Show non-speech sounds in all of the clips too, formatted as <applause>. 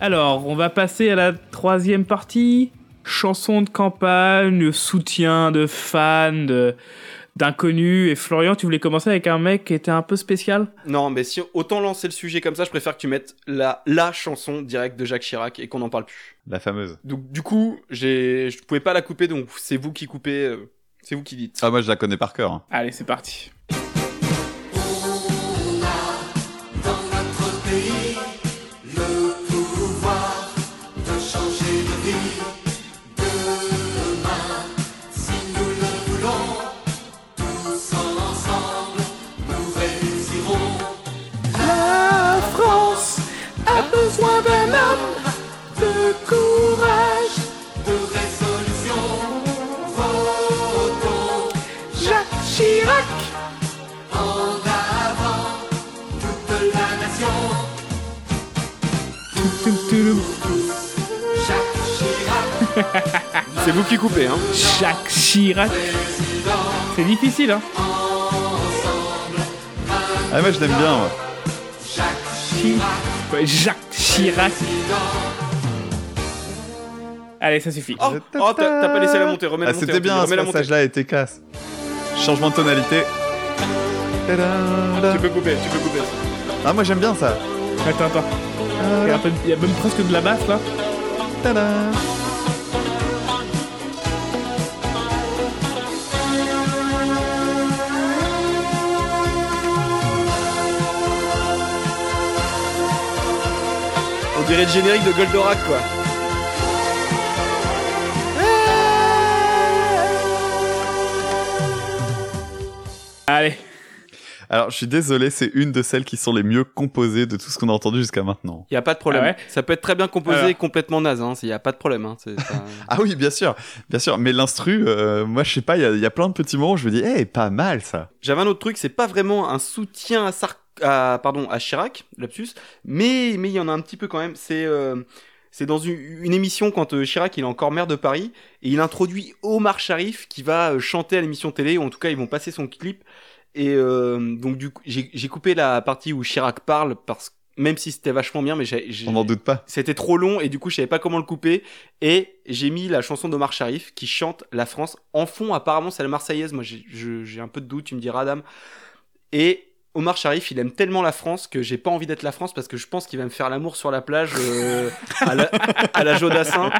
Alors, on va passer à la troisième partie. Chanson de campagne, soutien de fans, de- d'inconnus. Et Florian, tu voulais commencer avec un mec qui était un peu spécial? Non, mais si autant lancer le sujet comme ça, je préfère que tu mettes la, la chanson directe de Jacques Chirac et qu'on n'en parle plus. La fameuse. Donc du coup, j'ai, je pouvais pas la couper, donc c'est vous qui coupez, euh, c'est vous qui dites. Ah, moi, je la connais par cœur. hein. Allez, c'est parti. C'est vous qui coupez, hein. Jacques Chirac. C'est difficile, hein Ah, moi, je l'aime bien. moi. Chi- Ouais, Jacques Chirac. Allez, ça suffit. Oh, oh, t'as t'as pas laissé la montée, remets la Ah, montée. c'était bien, ce remets la montée. passage-là était classe. Changement de tonalité. Tu peux couper, tu peux couper. Ah, moi, j'aime bien ça. Attends, attends. Il y, a un peu- il y a même presque de la basse là. Tada. On dirait le générique de Goldorak, quoi. Allez. Alors, je suis désolé, c'est une de celles qui sont les mieux composées de tout ce qu'on a entendu jusqu'à maintenant. Y a pas de problème. Ah ouais Ça peut être très bien composé, Alors. complètement naze. Hein. Y a pas de problème. Hein. Pas- <laughs> Ah oui, bien sûr, bien sûr. Mais l'instru, euh, moi, je sais pas, il y, a- il y a plein de petits moments où je me dis, eh, pas mal ça. J'avais un autre truc. C'est pas vraiment un soutien à Sar... à, pardon, à Chirac, lapsus, mais mais il y en a un petit peu quand même. C'est euh, c'est dans une, une émission quand euh, Chirac il est encore maire de Paris et il introduit Omar Sharif qui va euh, chanter à l'émission télé ou en tout cas ils vont passer son clip. Et euh, donc du coup j'ai coupé la partie où Chirac parle parce que même si c'était vachement bien mais j'ai On n'en doute pas. c'était trop long et du coup je savais pas comment le couper. Et j'ai mis la chanson d'Omar Sharif qui chante la France en fond. Apparemment c'est la Marseillaise. Moi j'ai un peu de doute. Tu me diras Adam. Et Omar Sharif il aime tellement la France que j'ai pas envie d'être la France parce que je pense qu'il va me faire l'amour sur la plage euh, à, la, à la Jodassin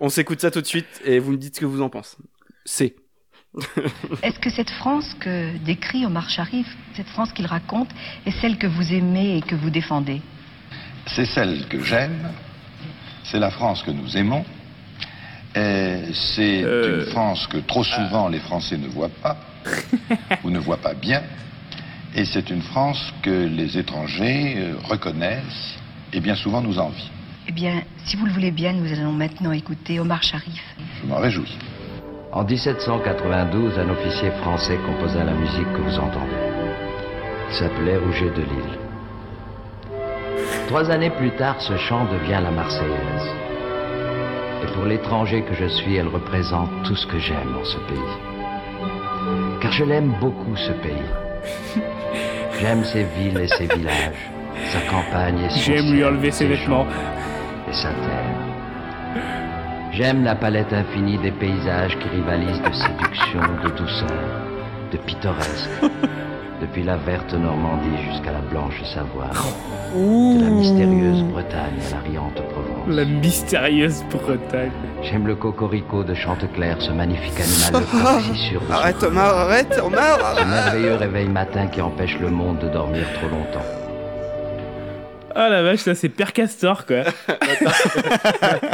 on s'écoute ça tout de suite et vous me dites ce que vous en pensez. C'est. Est-ce que cette France que décrit Omar Sharif, cette France qu'il raconte, est celle que vous aimez et que vous défendez? C'est celle que j'aime, c'est la France que nous aimons, et c'est Euh. une France que trop souvent les Français ne voient pas, ou ne voient pas bien, et c'est une France que les étrangers euh, reconnaissent et bien souvent nous envient. Eh bien, si vous le voulez bien, nous allons maintenant écouter Omar Sharif. Je m'en réjouis. En 1792, un officier français composa la musique que vous entendez. Il s'appelait Rouget de Lille. Trois années plus tard, ce chant devient la Marseillaise. Et pour l'étranger que je suis, elle représente tout ce que j'aime en ce pays. Car je l'aime beaucoup, ce pays. J'aime ses villes et ses villages, sa campagne et son J'aime lui enlever ses vêtements. et sa terre. J'aime la palette infinie des paysages qui rivalisent de séduction, de douceur, de pittoresque. Depuis la verte Normandie jusqu'à la blanche Savoie. De la mystérieuse Bretagne à la riante Provence. La mystérieuse Bretagne. J'aime le cocorico de Chanteclair, ce magnifique animal de <laughs> frappessissure de arrête son Omar arrête Omar Ce merveilleux réveil matin qui empêche le monde de dormir trop longtemps. Ah la vache, ça c'est Père Castor quoi.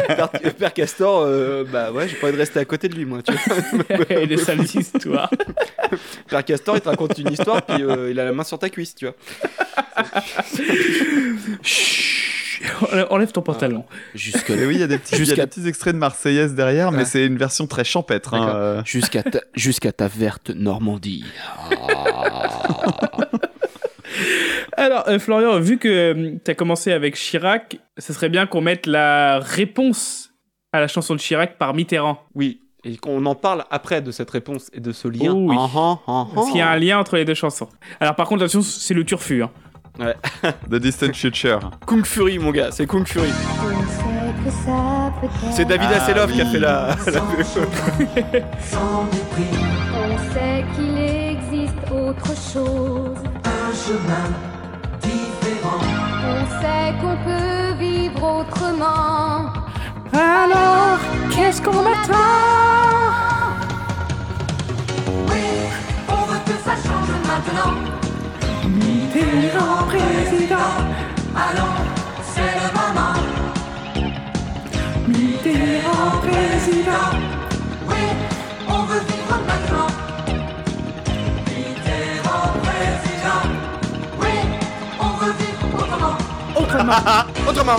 Père, <laughs> Père Castor euh, bah ouais j'ai pas envie de rester à côté de lui moi tu vois <laughs> Et des sales histoires. <laughs> Père Castor, il te raconte une histoire, puis euh, il a la main sur ta cuisse, tu vois. Chut. Enlève ton pantalon. Jusque Et oui, il y a des petits, il y a Jusqu'à- des petits extraits de Marseillaise derrière, mais c'est une version très champêtre. hein, euh. jusqu'à ta, jusqu'à ta verte Normandie. Alors, euh, Florian, vu que tu as commencé avec Chirac, ce serait bien qu'on mette la réponse à la chanson de Chirac par Mitterrand. Oui, et qu'on en parle après de cette réponse et de ce lien. Oh oui. Ah, ah, ah, Parce qu'il y a ah. un lien entre les deux chansons. Alors, par contre, attention, c'est le turfu. hein. Ouais. <laughs> The Distant Future. Kung Fury, mon gars, c'est Kung Fury. C'est David Ah, Hasselhoff qui a fait la. la... Sans mépris, On sait qu'il existe autre chose. un chemin On sait qu'on peut vivre autrement. Alors, qu'est-ce qu'on attend Oui, on veut que ça change maintenant. Mitterrand président, Allons, c'est le moment. Mitterrand président. <laughs> Autrement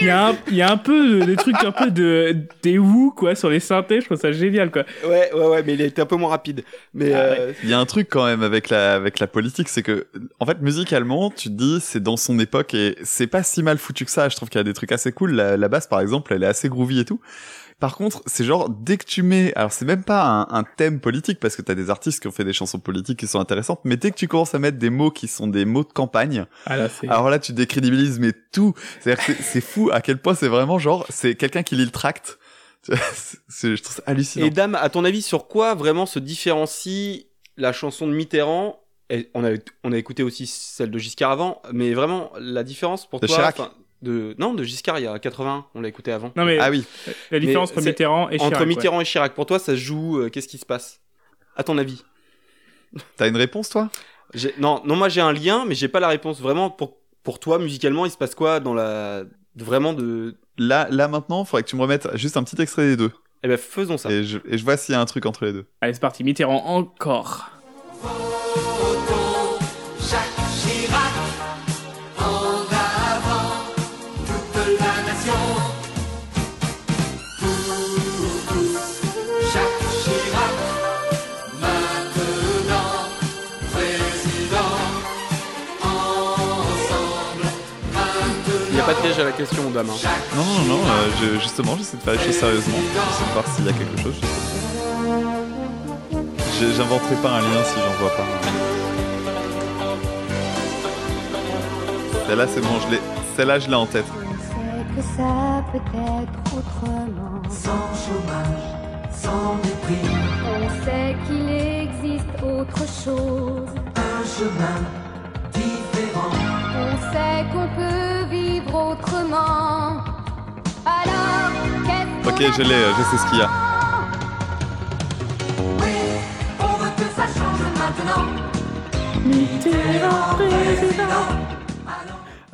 Il y, a un, il y a un peu de- des trucs un peu de des Who quoi sur les synthés, je trouve ça génial quoi. Ouais, ouais, ouais, mais il était un peu moins rapide. Mais Ah euh, Il y a un truc quand même avec la avec la politique, c'est que en fait musicalement, tu te dis c'est dans son époque et c'est pas si mal foutu que ça. Je trouve qu'il y a des trucs assez cool. La, la basse par exemple, elle est assez groovy et tout. Par contre, c'est genre dès que tu mets, alors c'est même pas un, un thème politique parce que t'as des artistes qui ont fait des chansons politiques qui sont intéressantes, mais dès que tu commences à mettre des mots qui sont des mots de campagne, Ah là c'est alors là tu décrédibilises mais tout. C'est-à-dire que c'est- fou à quel point c'est vraiment genre c'est quelqu'un qui lit le tract. <laughs> Je trouve ça hallucinant. Et Dame, à ton avis, sur quoi vraiment se différencie la chanson de Mitterrand? Et on, a, on a écouté aussi celle de Giscard avant, mais vraiment, la différence pour De toi... Chirac. De, non, de Giscard, il y a 80, on l'a écouté avant. Non mais Ah oui. la différence Mais entre Mitterrand et Chirac. Entre ouais. Mitterrand et Chirac, pour toi, ça se joue, euh, qu'est-ce qui se passe? À ton avis? T'as une réponse toi? Non, non, moi j'ai un lien, mais j'ai pas la réponse. Vraiment, pour, pour toi, musicalement, il se passe quoi dans la... Vraiment de... Là là maintenant, faudrait que tu me remettes juste un petit extrait des deux. Eh ben, faisons ça. Et je, et je vois s'il y a un truc entre les deux. Allez c'est parti, Mitterrand encore. Piège à la question, Dame. hein. Non, non, non, euh, je- justement, j'essaie de faire les choses sérieusement. J'essaie de voir s'il y a quelque chose. J'inventerai pas un lien si j'en vois pas. Celle-là, c'est bon, je l'ai. Celle-là, je l'ai en tête. On sait que ça peut être autrement. Sans chômage, sans mépris. On sait qu'il existe autre chose. Un chemin différent. On sait qu'on peut vivre autrement. Alors, qu'est-ce Ok, qu'on je l'ai, euh, je sais ce qu'il y a. Oui, on veut que ça change maintenant. Mitterrand président.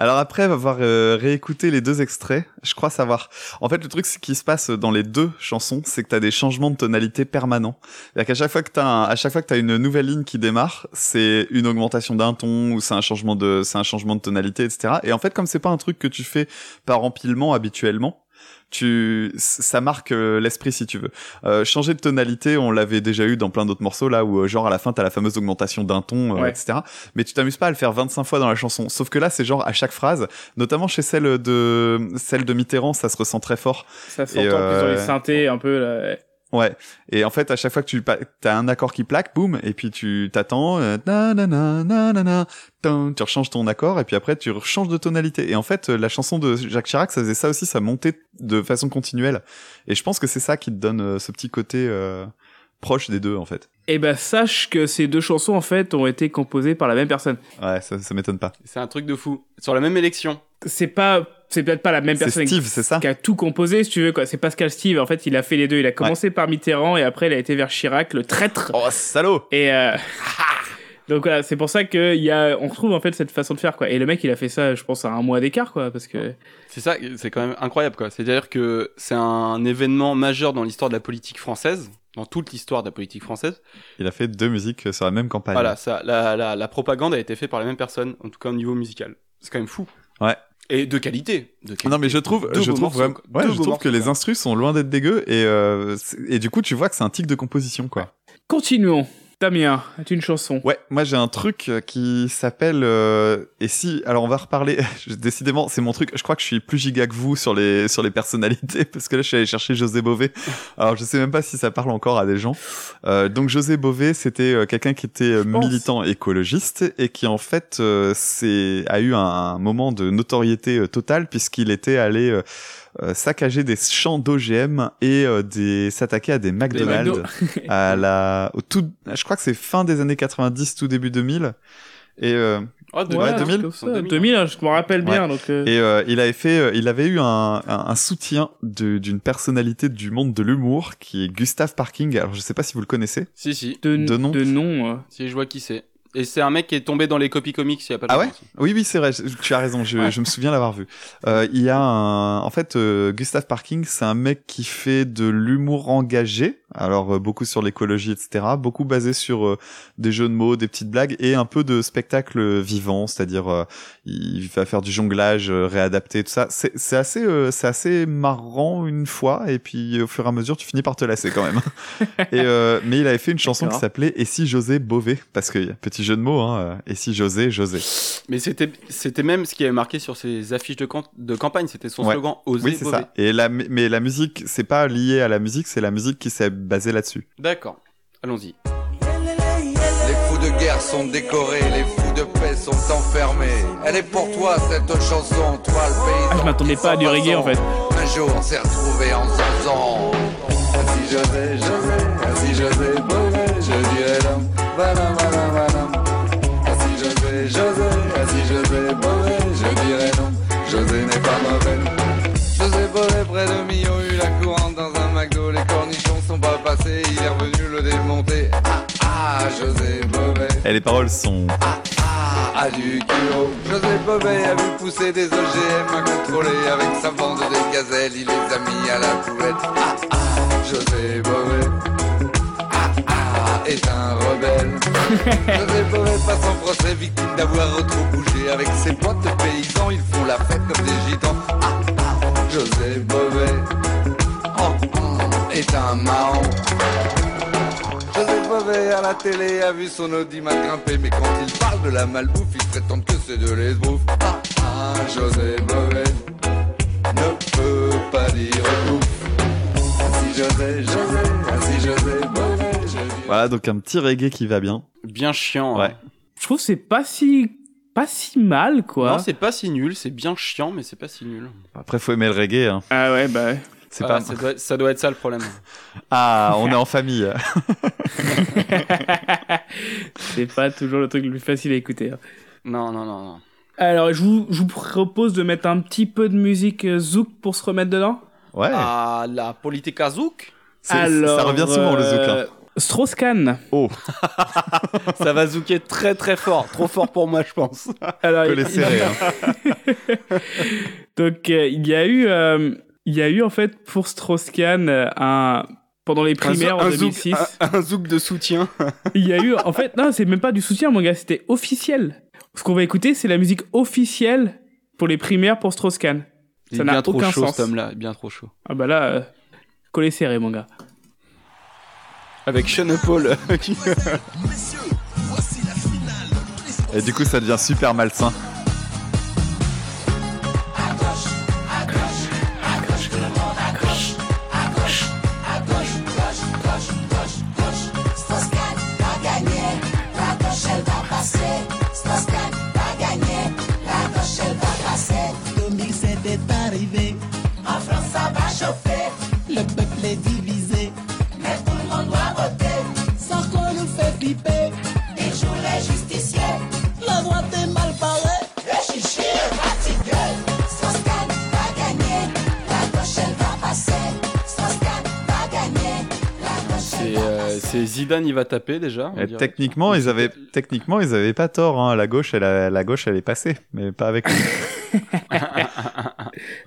Alors après avoir euh, réécouté les deux extraits, je crois savoir. En fait, le truc ce qui se passe dans les deux chansons, c'est que t'as des changements de tonalité permanents. C'est-à-dire qu'à chaque fois que t'as un- à chaque fois que t'as une nouvelle ligne qui démarre, c'est une augmentation d'un ton ou c'est un changement de c'est un changement de tonalité, etc. Et en fait, comme c'est pas un truc que tu fais par empilement habituellement, tu ça marque euh, l'esprit si tu veux. Euh, changer de tonalité, on l'avait déjà eu dans plein d'autres morceaux là où euh, genre à la fin t'as la fameuse augmentation d'un ton, euh, Ouais. etc. Mais tu t'amuses pas à le faire 25 fois dans la chanson. Sauf que là c'est genre à chaque phrase, notamment chez celle de celle de Mitterrand, ça se ressent très fort. Ça s'entend plus dans les synthés un peu là. Ouais. Et en fait, à chaque fois que tu t'as un accord qui plaque, boum, et puis tu t'attends, euh, tu rechanges ton accord, et puis après tu rechanges de tonalité. Et en fait, euh, la chanson de Jacques Chirac, ça faisait ça aussi, ça montait de façon continuelle. Et je pense que c'est ça qui te donne euh, ce petit côté euh, proche des deux, en fait. Et ben sache que ces deux chansons en fait ont été composées par la même personne. Ouais, ça, ça m'étonne pas. C'est un truc de fou. Sur la même élection. C'est pas c'est peut-être pas la même C'est personne Steve, c'est ça qui a tout composé si tu veux quoi. C'est Pascal Steve en fait, il a fait les deux, il a commencé par Mitterrand et après il a été vers Chirac, le traître. Oh, salaud Et euh, <laughs> donc voilà, c'est pour ça que il y a, on retrouve en fait cette façon de faire quoi. Et le mec, il a fait ça, je pense, à un mois d'écart quoi, parce que C'est ça, c'est quand même incroyable quoi. C'est-à-dire que c'est un événement majeur dans l'histoire de la politique française, dans toute l'histoire de la politique française. Il a fait deux musiques sur la même campagne. Voilà, ça, la, la, la propagande a été faite par les mêmes personnes, en tout cas au niveau musical. C'est quand même fou. Ouais. Et de qualité. De qualité. Non mais je trouve, Deux je trouve morceaux, vraiment, ouais, je trouve que les instrus sont loin d'être dégueux et euh, et du coup tu vois que c'est un tic de composition quoi. continuons. Damien, as-tu une chanson? Ouais, moi j'ai un truc euh, qui s'appelle euh, et si alors on va reparler <laughs> décidément c'est mon truc, je crois que je suis plus giga que vous sur les sur les personnalités <laughs> parce que là je suis allé chercher José Bové. Alors je sais même pas si ça parle encore à des gens. Euh, donc José Bové, c'était quelqu'un qui était militant écologiste et qui en fait euh, c'est a eu un, moment de notoriété totale puisqu'il était allé saccager des champs d'OGM et euh, des s'attaquer à des McDonald's <laughs> à la au tout je crois que c'est fin des années 90 tout début 2000 et euh, Oh, de- Ouais, un 2000. truc comme ça. En 2000, 2000, hein, je me rappelle bien. Donc, euh, et euh, il avait fait euh, il avait eu un, un, un soutien d'une personnalité du monde de l'humour qui est Gustave Parking alors je sais pas si vous le connaissez Si, si. de, de nom. de nom, euh. Si, je vois qui c'est. Et c'est un mec qui est tombé dans les copies comics il y a pas Ah longtemps ouais aussi. Oui, oui, c'est vrai. Tu as raison. Je, Ouais. je me souviens l'avoir vu. Euh, il y a un, en fait, euh, Gustave Parking, c'est un mec qui fait de l'humour engagé. Alors euh, beaucoup sur l'écologie, etc. Beaucoup basé sur des jeux de mots, des petites blagues et un peu de spectacle vivant, c'est-à-dire il va faire du jonglage réadapté, tout ça. C'est c'est assez, c'est assez marrant une fois et puis au fur et à mesure tu finis par te lasser quand même. <laughs> et mais il avait fait une chanson qui s'appelait Et si José Beauvais parce que petit jeu de mots, hein. Et si José, José. Mais c'était, c'était même ce qui avait marqué sur ses affiches de, camp- de campagne. C'était son Ouais. slogan Oser Oui, c'est ça. Et la, mais la musique, c'est pas lié à la musique, c'est la musique qui s'est basée là-dessus. D'accord. Allons-y. Les fous de guerre sont décorés, les fous de paix sont enfermés. Elle est pour toi cette chanson, toi le paysan. Ah, je m'attendais pas à du reggae, en fait. Un jour on s'est retrouvés en zanzan. Si José, José, si José, Beauvais, je dirais badam, badam. Si José, si José, Beauvais, je dirais non. José n'est pas mauvais. José Beauvais près de Millau eut la courante dans un McDo. Les cornichons sont pas passés, il est revenu le démonter. Ah ah, José Beauvais. Et les paroles sont. Ah, à du kilo. José Beauvais a vu pousser des OGM à contrôler avec sa bande de gazelles. Il les a mis à la poubelle. Ah, ah, José Beauvais. Est un rebelle. <laughs> José Beauvais passe en procès, victime d'avoir trop bougé. Avec ses potes paysans, ils font la fête comme des gitans. Ah, ah, José Beauvais. Oh, oh, est un marrant. José Beauvais à la télé a vu son audimat grimper Mais quand il parle de la malbouffe, il prétend que c'est de l'esbrouffe Ah ah, José Beauvais ne peut pas dire ouf Ainsi José, José, ainsi José Voilà, donc un petit reggae qui va bien. Bien chiant. Ouais. hein. Je trouve que c'est pas si pas si mal quoi. Non, c'est pas si nul. C'est bien chiant, mais c'est pas si nul. Après, faut aimer le reggae. Hein. ah ouais bah. ouais. C'est pas. ça, doit, ça doit être ça le problème. <laughs> Ah, on est en famille. <laughs> c'est pas toujours le truc le plus facile à écouter. hein. Non, non, non, non. Alors je vous, je vous propose de mettre un petit peu de musique euh, zouk pour se remettre dedans. Ouais. Ah, la politica zouk? C'est- ça revient souvent le zouk. hein. Strauss-Kahn. Oh, <laughs> Ça va zouker très très fort. Trop fort pour moi, je pense. Alors, que les il- serrer. hein. <laughs> Donc euh, il y a eu euh, il y a eu en fait pour Strauss-Kahn euh, un pendant les primaires en un, zouk, 2006, un, un zouk de soutien. <laughs> il y a eu en fait non, c'est même pas du soutien mon gars, c'était officiel. Ce qu'on va écouter, c'est la musique officielle pour les primaires pour Strauss-Kahn. Ça n'a aucun chaud sens. cet homme-là. Bien trop chaud. Ah bah là euh, collé serré mon gars. Avec Sean Paul. Et du coup, ça devient super malsain. Qu'on nous c'est Zidane, il va taper déjà. on techniquement, ils avaient, techniquement, ils avaient pas tort. Hein. La gauche, elle, a- la gauche, elle est passée, mais pas avec. lui. <laughs>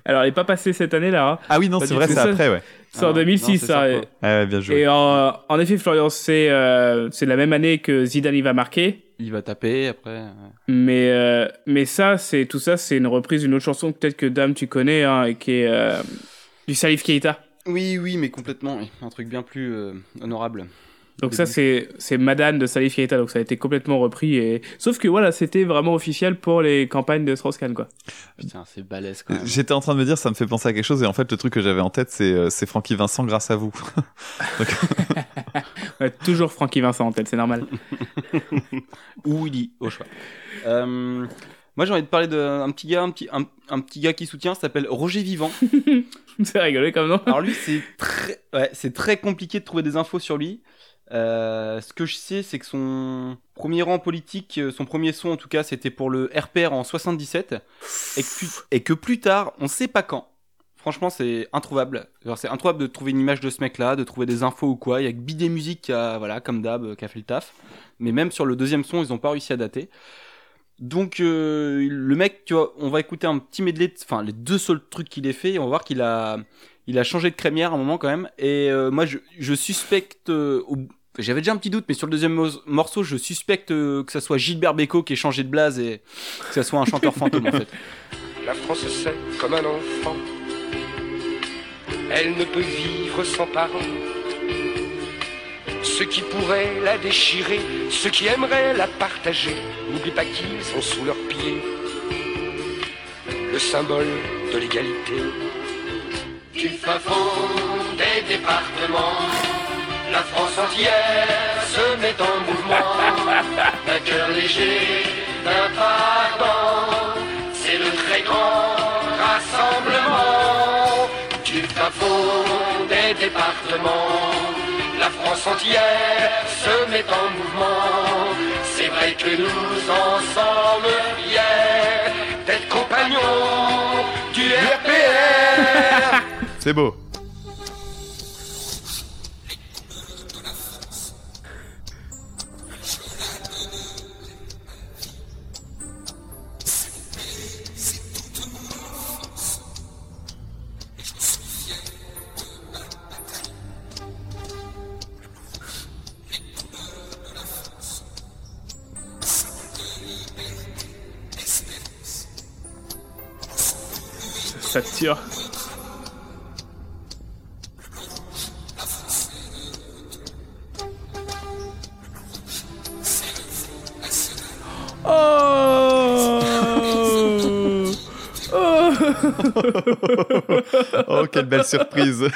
Alors elle est pas passée cette année là. hein. ah oui, non, c'est vrai, c'est après, ouais. C'est en Ah, 2006 non, c'est ça. et- Ouais, bien joué. Et en, en effet, Florian, c'est euh, c'est la même année que Zidane il va marquer. Il va taper après. Mais, euh, mais ça, c'est tout ça, c'est une reprise d'une autre chanson que peut-être que Dame tu connais, hein, et qui est euh, du Salif Keita. Oui, oui, mais complètement. Un truc bien plus euh, honorable. Donc ça c'est c'est Madame de Salif Keita, donc ça a été complètement repris et sauf que voilà c'était vraiment officiel pour les campagnes de Strauss-Kahn quoi. Putain, c'est balèze quand même. J'étais en train de me dire, ça me fait penser à quelque chose, et en fait, le truc que j'avais en tête, c'est euh, c'est Francky Vincent grâce à vous. <laughs> <laughs> Ouais, toujours Francky Vincent en tête, c'est normal. <laughs> Ou Willy, au choix. Euh, moi, j'ai envie de parler d'un petit gars, un petit, un, un petit gars qui soutient, s'appelle Roger Vivant. c'est rigolé comme nom. Alors lui, c'est très, ouais, c'est très compliqué de trouver des infos sur lui. Euh, ce que je sais, c'est que son premier rang politique, euh, son premier son en tout cas, c'était pour le RPR en 77, et que, plus- et que plus tard, on sait pas quand. Franchement, c'est introuvable. C'est introuvable de trouver une image de ce mec-là, de trouver des infos ou quoi. Il y a que Bidé Musique qui a, voilà, comme d'hab, qui a fait le taf. Mais même sur le deuxième son, ils ont pas réussi à dater. Donc euh, le mec, tu vois, on va écouter un petit medley, enfin les deux seuls trucs qu'il ait fait, et on va voir qu'il a, il a changé de crémière à un moment quand même. Et euh, moi, je, suspecte, euh, j'avais déjà un petit doute, mais sur le deuxième mo- morceau, je suspecte que ça soit Gilbert Bécaud qui ait changé de blase et que ça soit un chanteur fantôme en fait. <laughs> La France c'est comme un enfant. Elle ne peut vivre sans parents. Ceux qui pourraient la déchirer, ceux qui aimeraient la partager, n'oublie pas qu'ils sont sous leurs pieds. Le symbole de l'égalité. Du fin fond des départements, la France entière se met en mouvement. <laughs> D'un cœur léger, d'un pas ardent, c'est le très grand rassemblement. Du fin fond des départements, entière se met en mouvement. C'est vrai que nous en sommes fiers d'être compagnons du <laughs> RPR. C'est beau. Ça tire. Oh Oh <laughs> oh, quelle belle surprise. <laughs>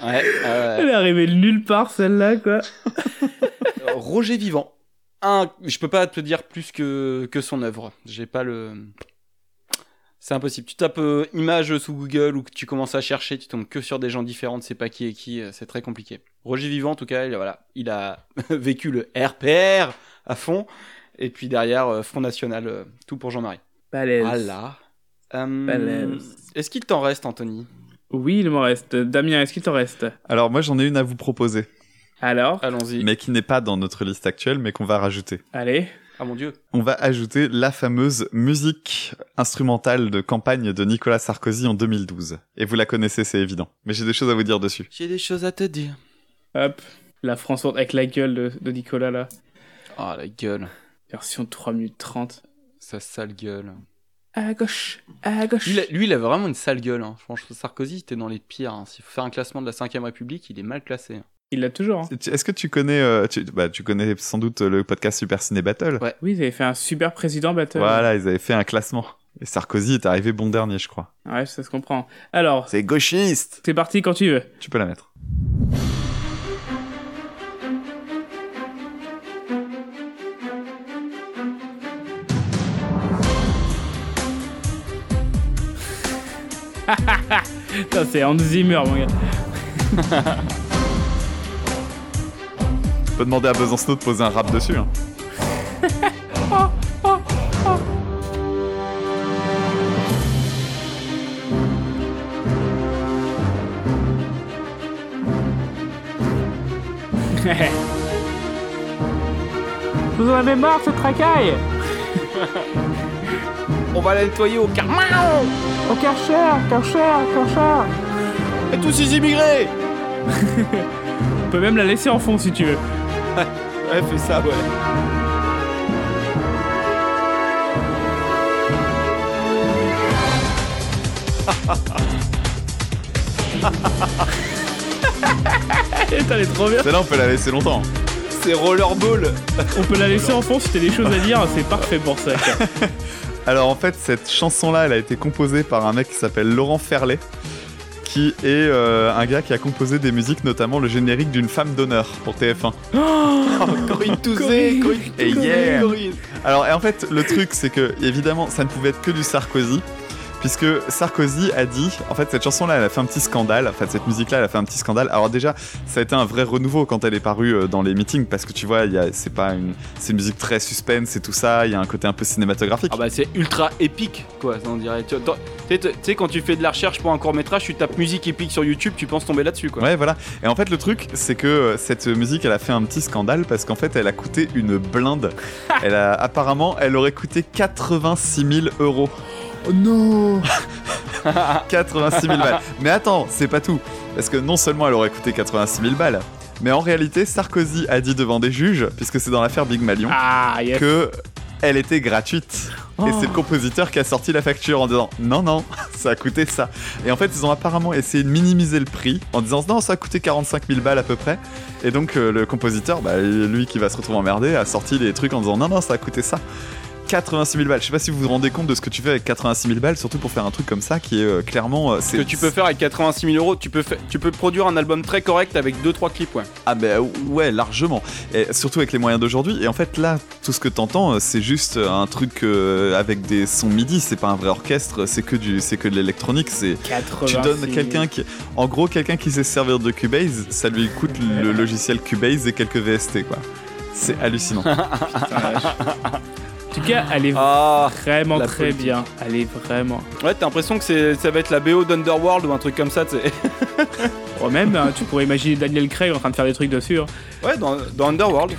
Ouais, euh, Elle est arrivée de nulle part celle-là quoi. Roger Vivant. Un, je peux pas te dire plus que, que son œuvre. J'ai pas le. C'est impossible. Tu tapes euh, image sous Google ou que tu commences à chercher, tu tombes que sur des gens différents, tu sais pas qui est qui, euh, c'est très compliqué. Roger Vivant, en tout cas, il, voilà, il a <laughs> vécu le RPR à fond, et puis derrière, euh, Front National, euh, tout pour Jean-Marie. Balèze. Voilà. Euh, Balèze. Est-ce qu'il t'en reste, Anthony? Oui, il m'en reste. Damien, est-ce qu'il t'en reste? Alors moi j'en ai une à vous proposer, Alors? Allons-y. mais qui n'est pas dans notre liste actuelle, mais qu'on va rajouter. Allez. Ah mon dieu. On va ajouter la fameuse musique instrumentale de campagne de Nicolas Sarkozy en 2012. Et vous la connaissez, c'est évident. Mais j'ai des choses à vous dire dessus. J'ai des choses à te dire. Hop. La France avec la gueule de, de Nicolas là. Ah, la gueule. Version 3 minutes 30. Sa sale gueule. À gauche, à gauche. Lui, il a- lui, il a vraiment une sale gueule. Hein. Franchement, Sarkozy, était dans les pires. hein. S'il faut faire un classement de la 5ème République, il est mal classé. Il l'a toujours. hein. Est-ce que tu connais, euh, tu, bah, tu connais sans doute le podcast Super Ciné Battle Ouais. Oui, ils avaient fait un super président battle. Voilà, ils avaient fait un classement. Et Sarkozy est arrivé bon dernier, je crois. Ouais, ça se comprend. Alors, C'est gauchiste c'est parti quand tu veux. Tu peux la mettre. <laughs> C'est Hans Zimmer, mon gars. <laughs> Peux demander à Besançon de poser un rap dessus. Hein. <laughs> Vous en avez marre, ce tracaille <laughs> On va la nettoyer au car... Au Karcher, Karcher, Karcher Et tous ces immigrés <laughs> On peut même la laisser en fond si tu veux. Ouais, fais ça, ouais. <laughs> Elle est trop bien. Celle-là, on peut la laisser longtemps. C'est Rollerball. On peut la laisser en fond si t'as des choses à dire, c'est parfait pour ça. <laughs> Alors en fait, cette chanson-là, elle a été composée par un mec qui s'appelle Laurent Ferlet, qui est euh, un gars qui a composé des musiques, notamment le générique d'une femme d'honneur pour TF1. <gasps> Corinne Touzé, Corinne Et Touzé, yeah. Corinne. Alors et en fait, le truc, c'est que évidemment, ça ne pouvait être que du Sarkozy. Puisque Sarkozy a dit, en fait, cette chanson-là, elle a fait un petit scandale. En fait, cette musique-là, elle a fait un petit scandale. Alors déjà, ça a été un vrai renouveau quand elle est parue euh, dans les meetings, parce que tu vois, c'est pas une, c'est une musique très suspense et tout ça. Il y a un côté un peu cinématographique. Ah bah c'est ultra épique quoi, on dirait. Tu tu sais, tu sais, quand tu fais de la recherche pour un court métrage, tu tapes musique épique sur YouTube, tu penses tomber là-dessus quoi. Ouais, voilà. Et en fait, le truc, c'est que euh, cette musique, elle a fait un petit scandale parce qu'en fait, elle a coûté une blinde. <laughs> elle a, apparemment, elle aurait coûté 86 000 euros. Oh non <laughs> 86 000 balles. Mais attends, c'est pas tout. Parce que non seulement elle aurait coûté 86 000 balles, mais en réalité, Sarkozy a dit devant des juges, puisque c'est dans l'affaire Big Malion, Ah, yes. que elle était gratuite. Et Oh. c'est le compositeur qui a sorti la facture en disant non, non, <laughs> ça a coûté ça. Et en fait, ils ont apparemment essayé de minimiser le prix en disant non, ça a coûté 45 000 balles à peu près. Et donc, euh, le compositeur, bah, lui qui va se retrouver emmerdé, a sorti les trucs en disant non, non, ça a coûté ça. 86 000 balles. Je sais pas si vous vous rendez compte de ce que tu fais avec 86 000 balles, surtout pour faire un truc comme ça qui est euh, clairement. euh, Ce que tu peux faire avec 86 000 euros, tu peux, fa- tu peux produire un album très correct avec 2-3 clips, ouais. Ah ben ouais, largement. Et surtout avec les moyens d'aujourd'hui. Et en fait là, tout ce que t'entends, c'est juste un truc euh, avec des sons MIDI. C'est pas un vrai orchestre. C'est que du, c'est que de l'électronique. C'est tu 86 donnes 000. quelqu'un qui, en gros, quelqu'un qui sait se servir de Cubase, ça lui coûte le logiciel Cubase et quelques VST quoi. C'est hallucinant. <laughs> En tout cas, elle est Ah vraiment très politique. bien. Elle est vraiment. Ouais, t'as l'impression que ça va être la BO d'Underworld ou un truc comme ça, tu sais. <laughs> Oh, même, hein, tu pourrais imaginer Daniel Craig en train de faire des trucs dessus. hein. Ouais, dans, dans Underworld.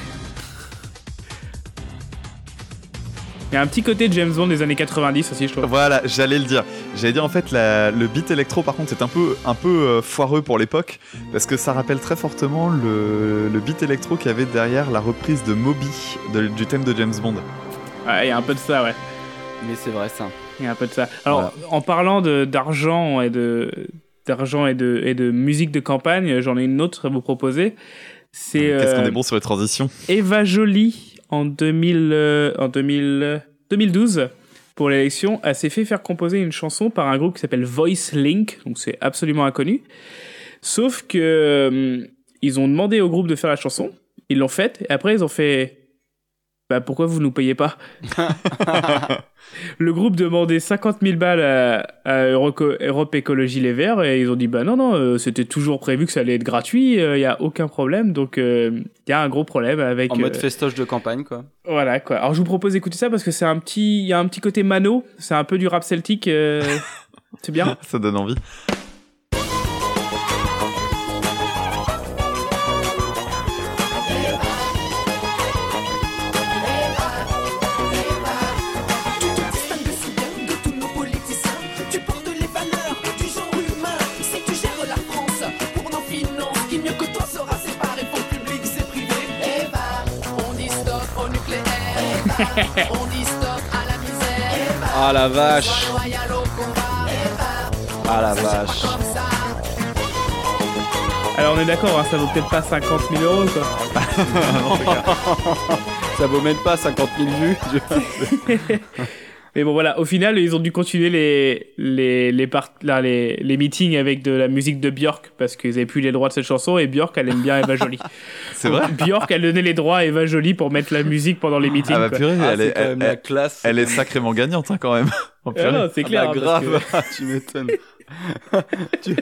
Il y a un petit côté James Bond des années 90 aussi, je trouve. Voilà, j'allais le dire. J'allais dire en fait la- le beat électro par contre c'est un peu un peu euh, foireux pour l'époque parce que ça rappelle très fortement le, le beat électro qu'il y avait derrière la reprise de Moby de- du thème de James Bond. Ouais, il y a un peu de ça, ouais. Mais c'est vrai ça. Il y a un peu de ça. Alors, en parlant de- d'argent et de d'argent et de, et de musique de campagne, j'en ai une autre à vous proposer. C'est Qu'est-ce qu'on euh, est bon sur les transitions Eva Jolie en 2000, euh, en 2000, euh, 2012 pour l'élection, elle s'est fait faire composer une chanson par un groupe qui s'appelle Voice Link, donc c'est absolument inconnu. Sauf que euh, ils ont demandé au groupe de faire la chanson, ils l'ont faite et après ils ont fait bah pourquoi vous nous payez pas Le groupe demandait 50 000 balles à, à Euroco- Europe Écologie Les Verts et ils ont dit bah non non euh, c'était toujours prévu que ça allait être gratuit, il y a aucun problème donc il y a un gros problème avec En mode euh, festoche de campagne, quoi. voilà quoi. Alors je vous propose d'écouter ça parce que c'est un petit, il y a un petit côté mano, c'est un peu du rap celtique, euh, <laughs> c'est bien. Ça donne envie. Ah la vache. Ah la vache. Alors on est d'accord, hein, ça vaut peut-être pas 50 000 euros quoi. <laughs> Ça vaut même pas 50 000 vues. <laughs> Mais bon voilà, au final ils ont dû continuer les les les, part- là, les, les meetings avec de la musique de Björk parce qu'ils avaient plus les droits de cette chanson et Björk elle aime bien Eva Jolie. <laughs> C'est vrai? Björk elle donnait les droits à Eva Jolie pour mettre la musique pendant les meetings. Ah bah purée, Ah, elle, est, quand même elle, la elle- classe. elle est sacrément gagnante hein, quand même. <laughs> Oh, Ah non, c'est clair. Ah bah, grave, que- <laughs> tu m'étonnes. tu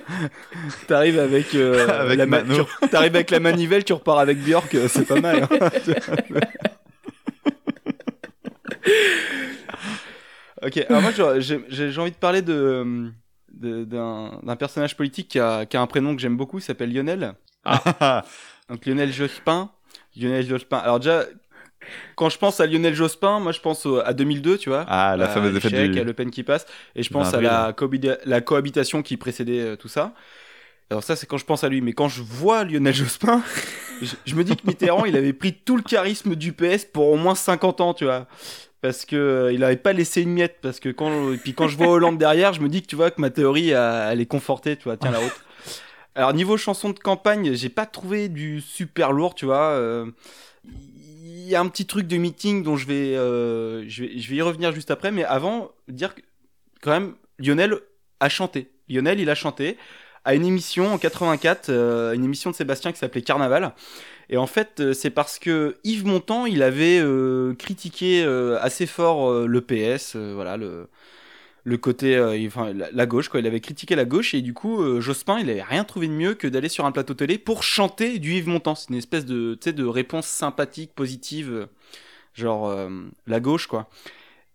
arrives avec, euh, Avec la ma- tu- t'arrives avec la manivelle, tu repars avec Björk, euh, c'est pas mal. hein. Ok, alors moi j'ai envie de parler de d'un personnage politique qui a, qui a un prénom que j'aime beaucoup, il s'appelle Lionel. Donc Lionel Jospin. Lionel Jospin. Alors déjà, quand je pense à Lionel Jospin, moi je pense au- à 2002, tu vois. Ah, la fameuse défaite du- à Le Pen qui passe. Et je pense à la cohabitation qui précédait euh, tout ça. Alors ça, c'est quand je pense à lui. Mais quand je vois Lionel Jospin, <laughs> je, me dis que Mitterrand, il avait pris tout le charisme du PS pour au moins 50 ans, tu vois. Parce que euh, il avait pas laissé une miette. Parce que quand, et puis quand je vois Hollande derrière, je me dis que tu vois que ma théorie, euh, elle est confortée, tu vois, tient la route. Alors niveau chanson de campagne, j'ai pas trouvé du super lourd, tu vois. euh, Il y a un petit truc de meeting dont je vais, je vais y revenir juste après, mais avant dire que quand même Lionel a chanté. Lionel, il a chanté à une émission en 84, euh, une émission de Sébastien qui s'appelait Carnaval. Et en fait, euh, c'est parce que Yves Montand, il avait euh, critiqué euh, assez fort le PS, voilà le le côté, enfin la, gauche quoi. Il avait critiqué la gauche et du coup Jospin, il avait rien trouvé de mieux que d'aller sur un plateau télé pour chanter du Yves Montand. C'est une espèce de, de réponse sympathique, positive, genre la gauche quoi.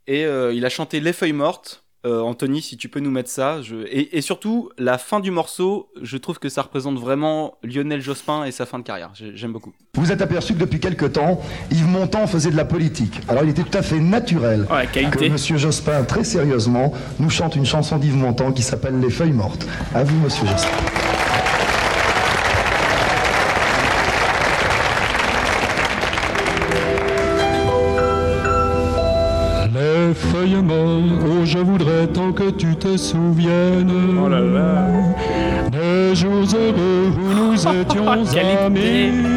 Et il a chanté Les Feuilles Mortes. Euh, Anthony, si tu peux nous mettre ça. Je... Et, et surtout, la fin du morceau, je trouve que ça représente vraiment Lionel Jospin et sa fin de carrière. J'ai- J'aime beaucoup. Vous êtes aperçu que depuis quelque temps, Yves Montand faisait de la politique. Alors il était tout à fait naturel que Monsieur Jospin, très sérieusement, nous chante une chanson d'Yves Montand qui s'appelle Les Feuilles Mortes. À vous, Monsieur Jospin. Te souviennes Oh là là. Des jours heureux où nous <laughs> étions Quelle amis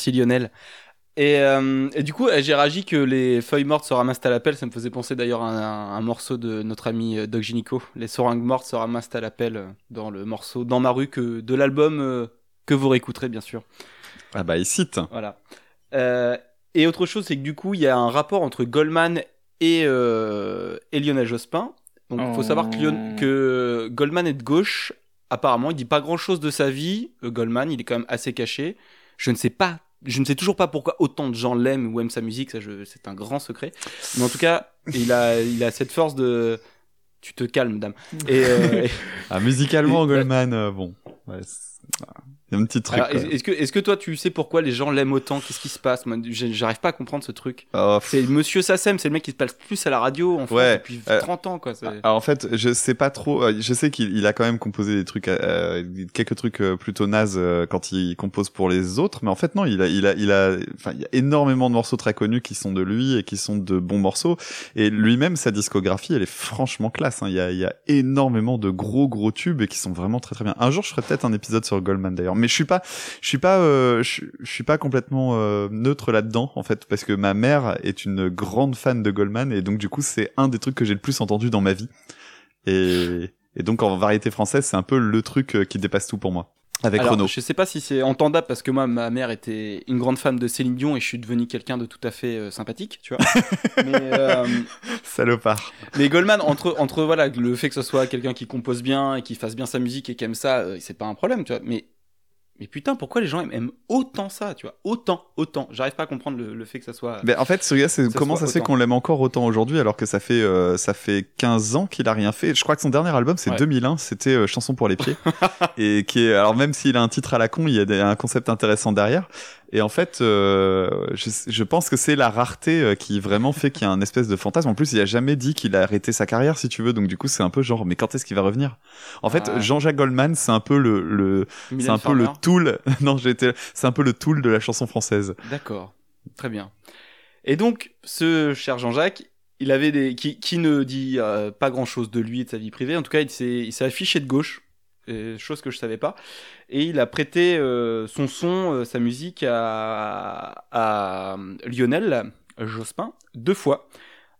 Merci Lionel. Et, euh, et du coup, j'ai réagi que les feuilles mortes se ramassent à l'appel. Ça me faisait penser d'ailleurs à un, un morceau de notre ami euh, Doc Gynico. Les seringues mortes se ramassent à l'appel euh, dans le morceau Dans ma rue que, de l'album euh, que vous réécouterez bien sûr. Ah bah il cite. Voilà. Euh, et autre chose, c'est que du coup, il y a un rapport entre Goldman et, euh, et Lionel Jospin. Donc, il faut savoir que, Lion- que Goldman est de gauche. Apparemment, il dit pas grand chose de sa vie. Euh, Goldman, il est quand même assez caché. Je ne sais pas. Je ne sais toujours pas pourquoi autant de gens l'aiment ou aiment sa musique. Ça, c'est un grand secret. Mais en tout cas, il a, il a cette force de. Tu te calmes, dame. Et, euh, et- <laughs> Ah, musicalement, Goldman, euh, bon. Ouais, il y a un petit truc. Est- est-ce que, est-ce que toi, tu sais pourquoi les gens l'aiment autant? Qu'est-ce qui se passe? J'arrive pas à comprendre ce truc. c'est Monsieur Sassem, c'est le mec qui se passe plus à la radio en France Ouais, depuis euh, 30 ans, quoi. Alors en fait, je sais pas trop. euh, Je sais qu'il il a quand même composé des trucs, euh, quelques trucs euh, plutôt nazes euh, quand il compose pour les autres, mais en fait non, il a, il a, il a, enfin, il y a énormément de morceaux très connus qui sont de lui et qui sont de bons morceaux. Et lui-même, sa discographie, elle est franchement classe. hein. Il y a, il y a énormément de gros gros tubes et qui sont vraiment très très bien. Un jour, je ferai peut-être un épisode sur Goldman d'ailleurs, mais je suis pas, je suis pas, euh, je, je suis pas complètement euh, neutre là-dedans en fait, parce que ma mère est une grande fan de Goldman et donc du coup, c'est un des trucs que j'ai le plus entendu dans ma vie. Et, et donc en variété française, c'est un peu le truc euh, qui dépasse tout pour moi. Avec Alors, Renaud. Je sais pas si c'est entendable parce que moi, ma mère était une grande fan de Céline Dion et je suis devenu quelqu'un de tout à fait euh, sympathique, tu vois. <laughs> mais, euh, Salopard. mais Goldman, entre, entre voilà, le fait que ce soit quelqu'un qui compose bien et qui fasse bien sa musique et qui aime ça, euh, c'est pas un problème, tu vois. Mais, mais putain, pourquoi les gens aiment, autant ça, tu vois? Autant, autant. J'arrive pas à comprendre le, le fait que ça soit. Mais en fait, ce gars, c'est comment ça se fait qu'on l'aime encore autant aujourd'hui alors que ça fait euh, ça fait 15 ans qu'il a rien fait? Je crois que son dernier album c'est Ouais. 2001, c'était euh, Chanson pour les pieds <laughs> et qui est alors même s'il a un titre à la con, il y a des- un concept intéressant derrière. Et en fait, euh, je, je pense que c'est la rareté euh, qui vraiment fait qu'il y a un espèce de fantasme. En plus, il a jamais dit qu'il a arrêté sa carrière, si tu veux. Donc du coup, c'est un peu genre, mais quand est-ce qu'il va revenir? En fait, Ah. Jean-Jacques Goldman, c'est un peu le, le c'est un peu le tool. <laughs> non, j'étais, c'est un peu le tool de la chanson française. D'accord, très bien. Et donc, ce cher Jean-Jacques, il avait des, qui, qui ne dit euh, pas grand-chose de lui et de sa vie privée. En tout cas, il s'est, il s'est affiché de gauche, euh, chose que je savais pas. Et il a prêté euh, son son, euh, sa musique à, à Lionel Jospin deux fois.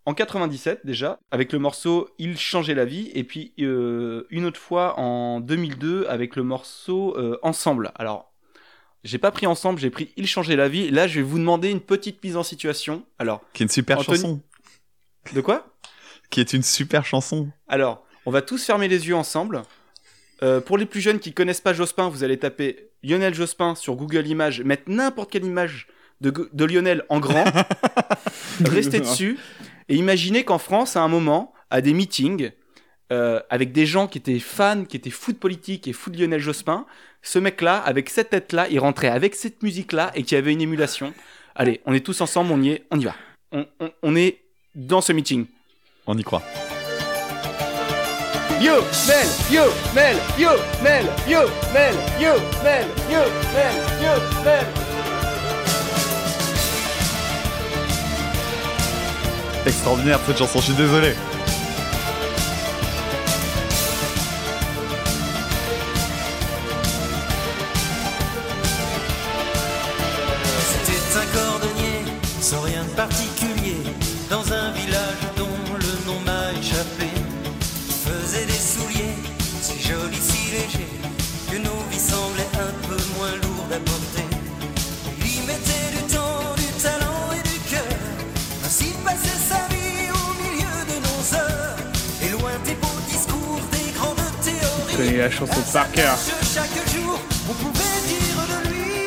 En 97 déjà, avec le morceau Il changeait la vie, et puis euh, une autre fois en 2002 avec le morceau euh, Ensemble. Alors, j'ai pas pris ensemble, j'ai pris Il changeait la vie. Là, je vais vous demander une petite mise en situation. Alors, Qui est une super Anthony- chanson. De quoi? Qui est une super chanson. Alors, on va tous fermer les yeux ensemble. Euh, pour les plus jeunes qui connaissent pas Jospin, vous allez taper Lionel Jospin sur Google Images, mettre n'importe quelle image de, de Lionel en grand, <laughs> restez dessus, et imaginez qu'en France, à un moment, à des meetings, euh, avec des gens qui étaient fans, qui étaient fous de politique et fous de Lionel Jospin, ce mec-là, avec cette tête-là, il rentrait avec cette musique-là et qu'il y avait une émulation. Allez, on est tous ensemble, on y est, on y va. On, on- on est dans ce meeting. On y croit. Yo, Mel, yo, Mel, yo, Mel, yo, Mel, yo, Mel, yo, Mel, yo, Mel. Extraordinaire cette chanson, je suis désolé. C'était un cordonnier, sans rien de particulier, la chanson par cœur. Chaque jour, on pouvait dire de lui.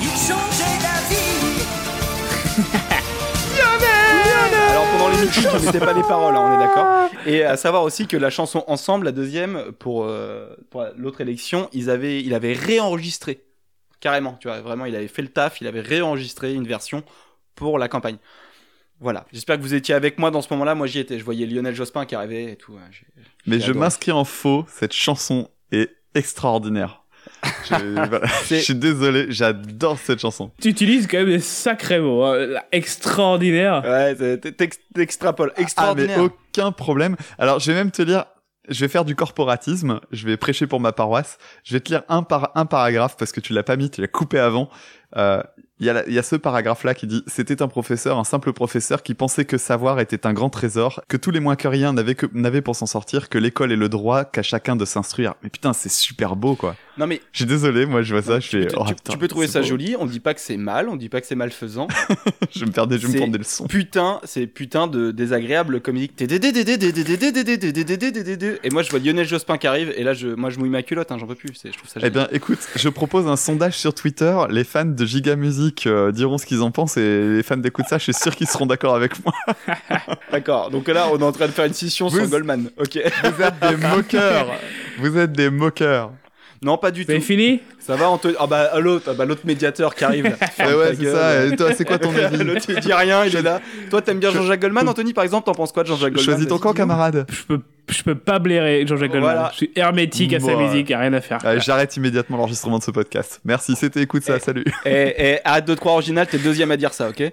Il changeait d'avis. Alors pendant les meetings, je mettais pas les paroles, hein, on est d'accord. Et à savoir aussi que la chanson Ensemble, la deuxième, pour, euh, pour l'autre élection, ils avaient, il avait réenregistré. Carrément, tu vois, vraiment, il avait fait le taf, il avait réenregistré une version pour la campagne. Voilà, j'espère que vous étiez avec moi dans ce moment-là. Moi, j'y étais. Je voyais Lionel Jospin qui arrivait et tout. j'ai- Mais je m'inscris en faux, cette chanson est extraordinaire. Je, <laughs> voilà, je suis désolé, j'adore cette chanson. Tu utilises quand même des sacrés mots. hein. Extraordinaire. Ouais, t'extrapoles. Ah, mais aucun problème. Alors, je vais même te lire, je vais faire du corporatisme, je vais prêcher pour ma paroisse, je vais te lire un par un paragraphe parce que tu l'as pas mis, tu l'as coupé avant. Euh, Il y, a il y a ce paragraphe-là qui dit C'était un professeur, un simple professeur qui pensait que savoir était un grand trésor, que tous les moins que rien n'avaient que- n'avaient pour s'en sortir, que l'école est le droit qu'à chacun de s'instruire. Mais putain, c'est super beau, quoi. Non, mais Je suis désolé, moi je vois ça, je fais. tu, oh, tu- putain, tu peux trouver ça beau. joli. On dit pas que c'est mal, on dit pas que c'est malfaisant. Je me des, je me prendre des leçons. Putain, c'est putain de désagréable comme musique. Et moi je vois Lionel Jospin qui arrive et là je, moi je mouille ma culotte, hein, j'en peux plus. Je trouve ça Eh bien, écoute, je propose un sondage sur Twitter. Les fans de Giga Music euh, diront ce qu'ils en pensent et les fans d'écoute ça, je suis sûr qu'ils seront d'accord avec moi. <laughs> D'accord, donc là on est en train de faire une scission sur Goldman. Ok. Vous êtes des <laughs> moqueurs. Vous êtes des moqueurs. Non, pas du tout. C'est fini Ça va, Anthony Ah bah l'autre, ah bah, l'autre médiateur qui arrive. Ferme <laughs> ouais, c'est ça. Et toi, c'est quoi ton <laughs> avis L'autre il dit rien, il est là. Toi t'aimes bien Jean-Jacques Goldman, Anthony par exemple, t'en penses quoi de Jean-Jacques Goldman Choisis ton camp, camarade. Je peux, je peux pas blairer Jean-Jacques Goldman. Voilà. Je suis hermétique à sa musique, y a rien à faire. Allez, J'arrête immédiatement l'enregistrement de ce podcast. Merci, c'était écoute ça, salut. Et, et arrête de te croire original, t'es le deuxième à dire ça, ok <laughs>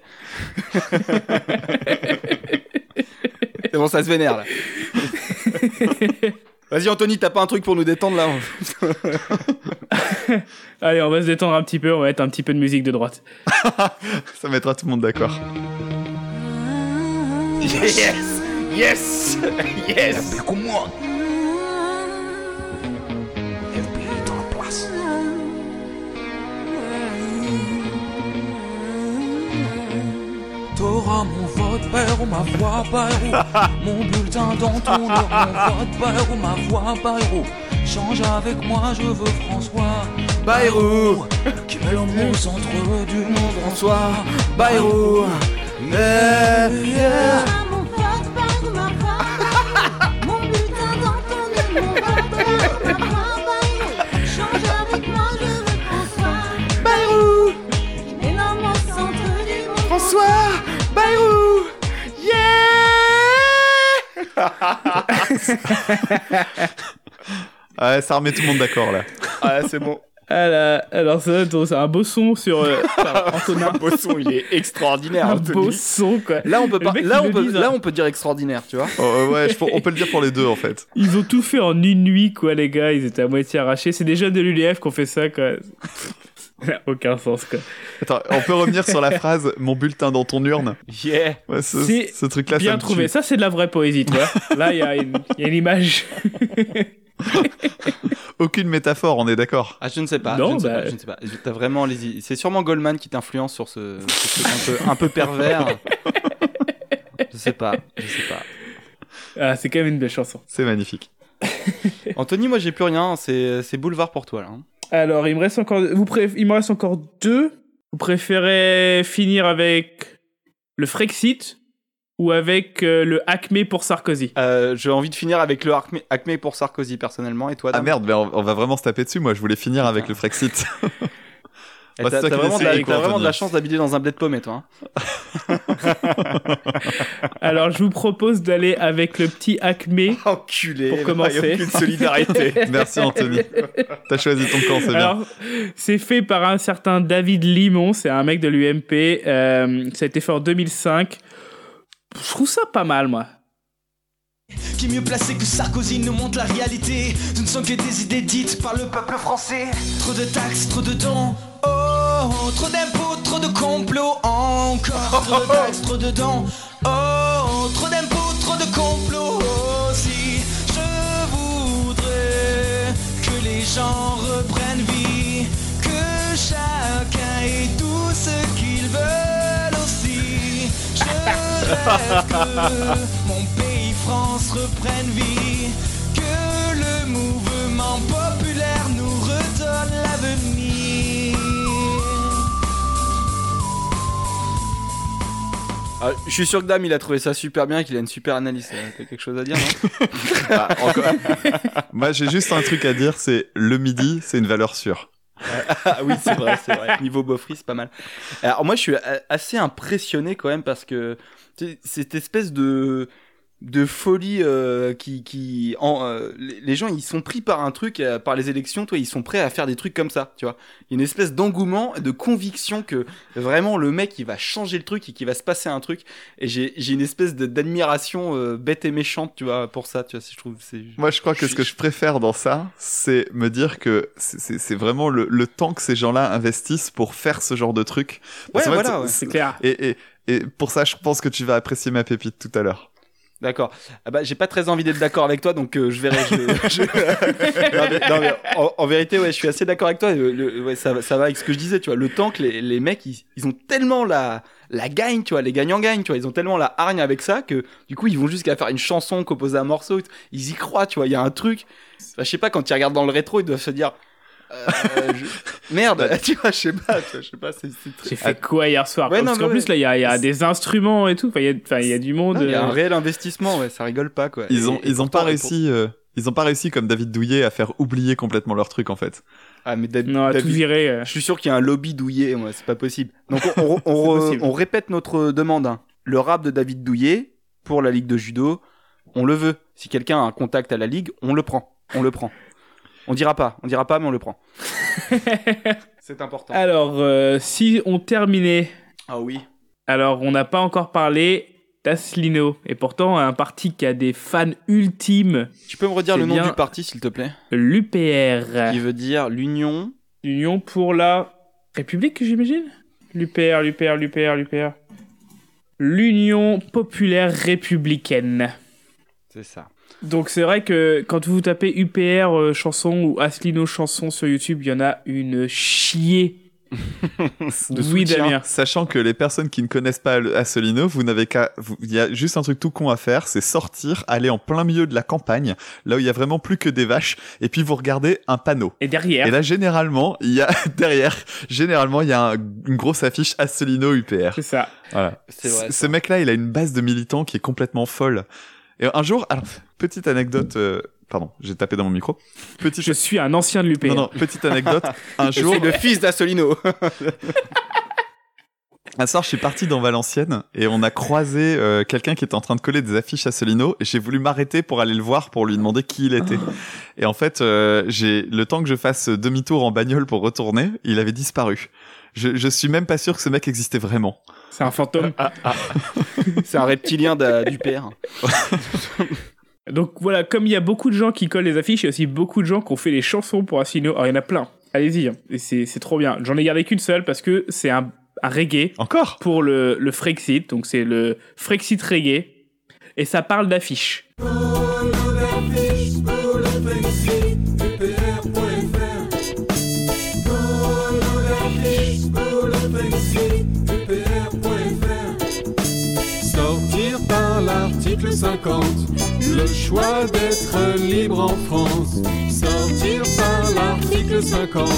C'est bon, ça se vénère là. Vas-y Anthony, t'as pas un truc pour nous détendre là <laughs> Allez, on va se détendre un petit peu, on va mettre un petit peu de musique de droite. <laughs> Ça mettra tout le monde d'accord. Yes Yes Yes moi. T'auras mon vote père ou ma voix père <laughs> Mon bulletin dans ton <laughs> Mon vote père ou ma voix père Change avec moi, je veux François Bayrou <laughs> Qui met l'amour au centre du monde François Bayrou Yeah, yeah. Mon vote par ma voix, mon bulletin dans ton nez, mon vote par ma voix, change avec moi, je veux François. Bayrou Et l'homme au centre du monde. François <laughs> Ouais, ça remet tout le monde d'accord là. Ah c'est bon. Alors, alors ça, c'est un beau son sur euh, <laughs> Antonin. Un beau son, il est extraordinaire <laughs> Un Anthony. beau son, quoi. Là on peut pas, là on peut, disent, là hein. on peut dire extraordinaire, tu vois. Oh, euh, ouais, je on peut le dire pour les deux en fait. Ils ont tout fait en une nuit, quoi, les gars. Ils étaient à moitié arrachés. C'est des jeunes de l'UDF qui ont fait ça, quoi. Ça n'a aucun sens, quoi. Attends, on peut revenir sur la <laughs> phrase mon bulletin dans ton urne. <laughs> Yeah Ouais, ce, truc-là, ça Bien me trouvé. tue. Ça, c'est de la vraie poésie, tu vois. Là, il y, a une- il y a une image. <laughs> Aucune métaphore, on est d'accord. Ah je ne sais pas, Non, je ne sais bah- pas, je ne sais pas. T'as vraiment les, c'est sûrement Goldman qui t'influence sur ce, ce truc un peu, un peu pervers. Je sais pas, je sais pas. Ah, c'est quand même une belle chanson. C'est magnifique. Anthony, moi j'ai plus rien, c'est, c'est boulevard pour toi là. Alors, il me reste encore, vous préf- il me reste encore deux. Vous préférez finir avec le Frexit ou avec euh, le Acme pour Sarkozy? Euh, J'ai envie de finir avec le Acme, Acme pour Sarkozy personnellement et toi Ah merde, mais on, on va vraiment se taper dessus. Moi, je voulais finir avec le Frexit. <laughs> Bah, T'as vraiment, de la, quoi, vraiment de la chance d'habiter dans un blé de paumé toi. hein. <laughs> Alors, je vous propose d'aller avec le petit Acme. <laughs> Enculé. Pour il y a commencer. aucune solidarité. <laughs> Merci Anthony. T'as choisi ton camp, c'est bien. Alors, c'est fait par un certain David Limon, c'est un mec de l'UMP. euh, ça a été fait en 2005. Je trouve ça pas mal, moi. Qui est mieux placé que Sarkozy nous montre la réalité Ce ne sont que des idées dites par le peuple français Trop de taxes, trop de dons Oh, trop d'impôts, trop de complots Encore trop de taxes, trop de dons Oh, trop d'impôts, trop de complots Aussi, je voudrais que les gens reprennent vie Que chacun ait tout ce qu'ils veulent aussi. Je rêve que mon pays France reprenne vie Que le mouvement populaire nous redonne l'avenir Ah, je suis sûr que Dame il a trouvé ça super bien, qu'il a une super analyse. Euh, T'as quelque chose à dire non <laughs> Ah, encore- <laughs> Moi, j'ai juste un truc à dire, c'est le midi, c'est une valeur sûre. <laughs> Ah oui, c'est vrai, c'est vrai. Niveau Beaufry, c'est pas mal. Alors moi, je suis assez impressionné quand même parce que tu sais, cette espèce de de folie euh, qui qui en, euh, les gens ils sont pris par un truc euh, par les élections toi ils sont prêts à faire des trucs comme ça tu vois il y a une espèce d'engouement de conviction que vraiment le mec il va changer le truc et qu'il va se passer un truc et j'ai j'ai une espèce de- d'admiration euh, bête et méchante tu vois pour ça tu vois je trouve c'est Moi, je crois que ce que je préfère dans ça, c'est me dire que c'est- c'est c'est vraiment le, le temps que ces gens-là investissent pour faire ce genre de truc. Parce Ouais, fait, voilà, ouais. C'est clair. Et, et, et pour ça, je pense que tu vas apprécier ma pépite tout à l'heure. D'accord. Ah bah, j'ai pas très envie d'être d'accord avec toi, donc euh, je verrai. je- je- <laughs> non, mais, non, mais en, en vérité, ouais, je suis assez d'accord avec toi. Le- le- ouais, ça, va- ça va avec ce que je disais, tu vois. Le temps que les, les mecs, ils, ils ont tellement la, la gagne, tu vois. Les gagnants gagnent, tu vois. Ils ont tellement la hargne avec ça que du coup, ils vont jusqu'à faire une chanson, composer un morceau. Ils y croient, tu vois. Il y a un truc. Enfin, je sais pas, quand ils regardent dans le rétro, ils doivent se dire. Euh, je- <laughs> Merde, tu vois, je sais pas, tu vois, je sais pas, c'est très- J'ai fait quoi hier soir Ouais, non, Parce qu'en plus, là, il y a, il y a des instruments et tout. Enfin, il y a, enfin, il y a du monde. Il y a un euh, réel investissement, ouais, ça rigole pas, quoi. Ils ont, et ils ont pourtant- pas pour- réussi, euh, ils ont pas réussi comme David Douillet à faire oublier complètement leur truc en fait. Ah, mais David, Non, tout euh. Je suis sûr qu'il y a un lobby douillet, moi, c'est pas possible. Donc on, on- <laughs> on re- possible. on répète notre demande. hein. Le rap de David Douillet pour la Ligue de Judo, on le veut. Si quelqu'un a un contact à la Ligue, on le prend. On le prend. On dira pas, on dira pas, mais on le prend. <laughs> c'est important. Alors, euh, si on terminait. Ah oui. Alors, on n'a pas encore parlé d'Aslino. Et pourtant, un parti qui a des fans ultimes. Tu peux me redire le nom du parti, s'il te plaît? L'UPR. Qui veut dire l'Union. L'Union pour la République, j'imagine? L'UPR, l'UPR, l'UPR, l'UPR. L'Union populaire républicaine. C'est ça. Donc c'est vrai que quand vous tapez UPR euh, chanson ou Aslino chanson sur YouTube, il y en a une chier. <laughs> de oui, soutien, Damien. Sachant que les personnes qui ne connaissent pas Assolino, vous n'avez qu'à, vous- il y a juste un truc tout con à faire, c'est sortir, aller en plein milieu de la campagne, là où il y a vraiment plus que des vaches, et puis vous regardez un panneau. Et derrière. Et là, généralement, il y a, <laughs> derrière, généralement, il y a un- une grosse affiche Assolino UPR. C'est ça. Voilà. C'est vrai, Ce- Ce mec-là, il a une base de militants qui est complètement folle. Et un jour, alors, petite anecdote, euh, pardon, j'ai tapé dans mon micro. Petite... Je suis un ancien de l'UPR. Non, non, petite anecdote. <laughs> Un Je jour, suis le fils d'Assolino. <laughs> Un soir, je suis parti dans Valenciennes et on a croisé euh, quelqu'un qui était en train de coller des affiches à Solino et j'ai voulu m'arrêter pour aller le voir pour lui demander qui il était. <laughs> Et en fait, euh, j'ai le temps que je fasse demi-tour en bagnole pour retourner, il avait disparu. Je, je suis même pas sûr que ce mec existait vraiment. C'est un fantôme. c'est un reptilien du père. Donc voilà, comme il y a beaucoup de gens qui collent les affiches, il y a aussi beaucoup de gens qui ont fait les chansons pour Aslino. Alors il y en a plein. Allez-y, hein. C'est trop bien. J'en ai gardé qu'une seule parce que c'est un, un reggae. Encore? Pour le, le Frexit. Donc c'est le Frexit reggae. Et ça parle d'affiches. 50, le choix d'être libre en France. Sortir par l'article que 50.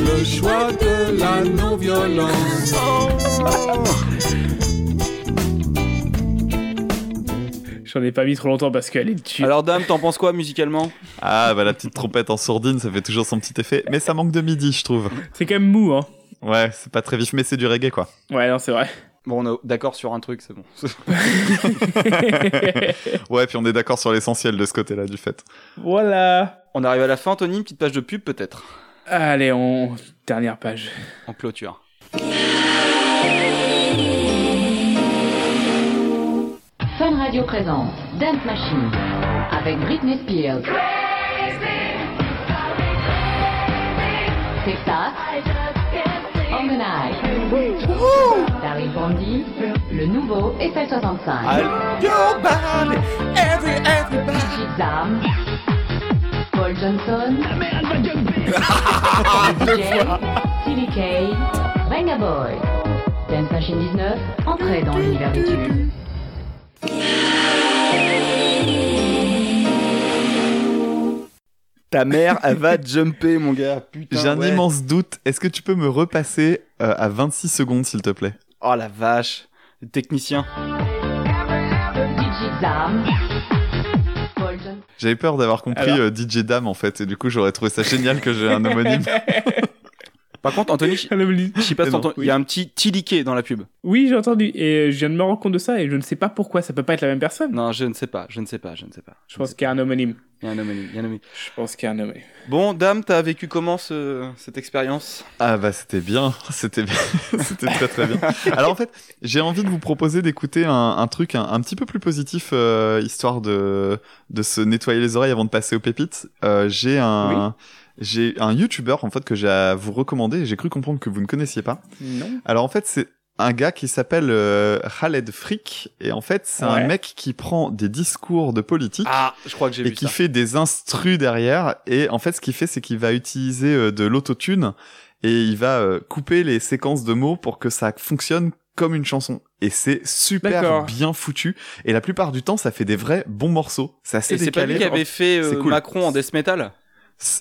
Le choix de la non-violence. J'en ai pas mis trop longtemps parce qu'elle est dessus. Alors, Dame, t'en penses quoi musicalement? Ah, bah la petite trompette en sourdine, ça fait toujours son petit effet. Mais ça manque de midi, je trouve. C'est quand même mou, hein. Ouais, c'est pas très vif, mais c'est du reggae, quoi. Ouais, non, c'est vrai. Bon, on est d'accord sur un truc, c'est bon. <laughs> Ouais, puis on est d'accord sur l'essentiel de ce côté-là du fait. Voilà. On arrive à la fin, Anthony, une petite page de pub peut-être Allez, on... Dernière page. En clôture. Fun Radio présente Dance Machine avec Britney Spears. Texas. Organize. Daryl Bondy. Le nouveau FL65. Your body, every, everybody. Zam. Paul Johnson. <laughs> DJ. TDK. Venga Boy. Dance Machine 19. Entrée dans l'univers du tube. Ta mère, elle va jumper, mon gars. Putain. J'ai un ouais. immense doute. Est-ce que tu peux me repasser euh, à 26 secondes, s'il te plaît? Oh la vache. Le technicien. J'avais peur d'avoir compris Alors. euh, DJ Dame, en fait, et du coup, j'aurais trouvé ça génial que j'ai un homonyme. <laughs> Par contre, Anthony, je sais pas si il y a un petit tiliqué dans la pub. Oui, j'ai entendu. Et je viens de me rendre compte de ça et je ne sais pas pourquoi. Ça peut pas être la même personne. Non, je ne sais pas, je ne sais pas, je ne sais pas. Je pense qu'il y a un homonyme. Il y a un homonyme, il y a un homonyme. Je pense qu'il y a un homonyme. Bon, Dame, t'as vécu comment ce- cette expérience? Ah bah c'était bien, <laughs> c'était bien, <laughs> c'était très très bien. Alors en fait, j'ai envie de vous proposer d'écouter un, un truc un, un petit peu plus positif, euh, histoire de de se nettoyer les oreilles avant de passer aux pépites. Euh, j'ai un j'ai un YouTuber en fait que j'ai à vous recommander. et J'ai cru comprendre que vous ne connaissiez pas. Non. Alors en fait, c'est un gars qui s'appelle euh, Khaled Frick et en fait c'est Ouais. un mec qui prend des discours de politique Ah, je crois que j'ai et vu qui ça. fait des instrus derrière et en fait ce qu'il fait c'est qu'il va utiliser euh, de l'autotune et il va euh, couper les séquences de mots pour que ça fonctionne comme une chanson et c'est super D'accord. bien foutu et la plupart du temps ça fait des vrais bons morceaux c'est assez Et c'est pas lui qui avait fait euh, cool. Macron en death metal?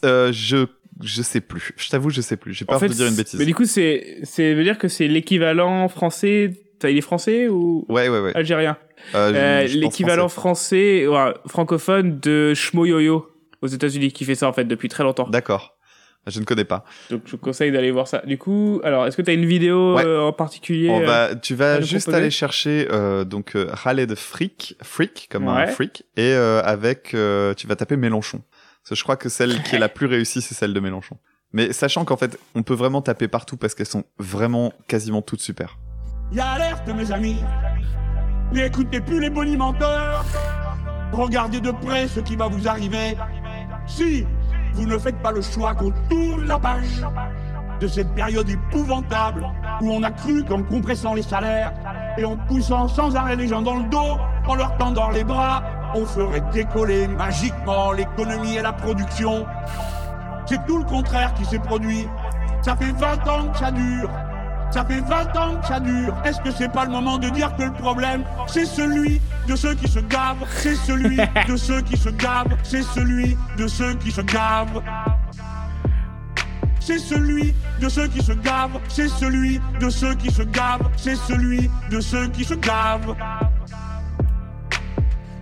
Euh, je je sais plus je t'avoue je sais plus j'ai peur En fait, de dire une bêtise Mais du coup, c'est, c'est veut dire que c'est l'équivalent français. Il est français ou ouais ouais ouais algérien? Euh, Euh, L'équivalent français, ouais, francophone de Shmoyoyo aux États-Unis qui fait ça en fait depuis très longtemps. D'accord. Je ne connais pas. Donc je vous conseille d'aller voir ça. Du coup, alors est-ce que tu as une vidéo Ouais. euh, en particulier On euh, va, tu vas juste aller chercher euh, donc euh, Khaled Freak, Freak comme un freak, et euh, avec, euh, tu vas taper Mélenchon. Parce que je crois que celle qui est la plus réussie, c'est celle de Mélenchon. Mais sachant qu'en fait, on peut vraiment taper partout parce qu'elles sont vraiment quasiment toutes super. Y a alerte, mes amis. N'écoutez plus les bonimenteurs. Regardez de près ce qui va vous arriver. Si vous ne faites pas le choix qu'on tourne la page de cette période épouvantable où on a cru qu'en compressant les salaires et en poussant sans arrêt les gens dans le dos, en leur tendant les bras, on ferait décoller magiquement l'économie et la production. C'est tout le contraire qui s'est produit. Ça fait 20 ans que ça dure. Ça fait 20 ans que ça dure. Est-ce que c'est pas le moment de dire que le problème, c'est celui de ceux qui se gavent, c'est celui de ceux qui se gavent, c'est celui de ceux qui se gavent. C'est celui de ceux qui se gavent, c'est celui de ceux qui se gavent, c'est celui de ceux qui se gavent.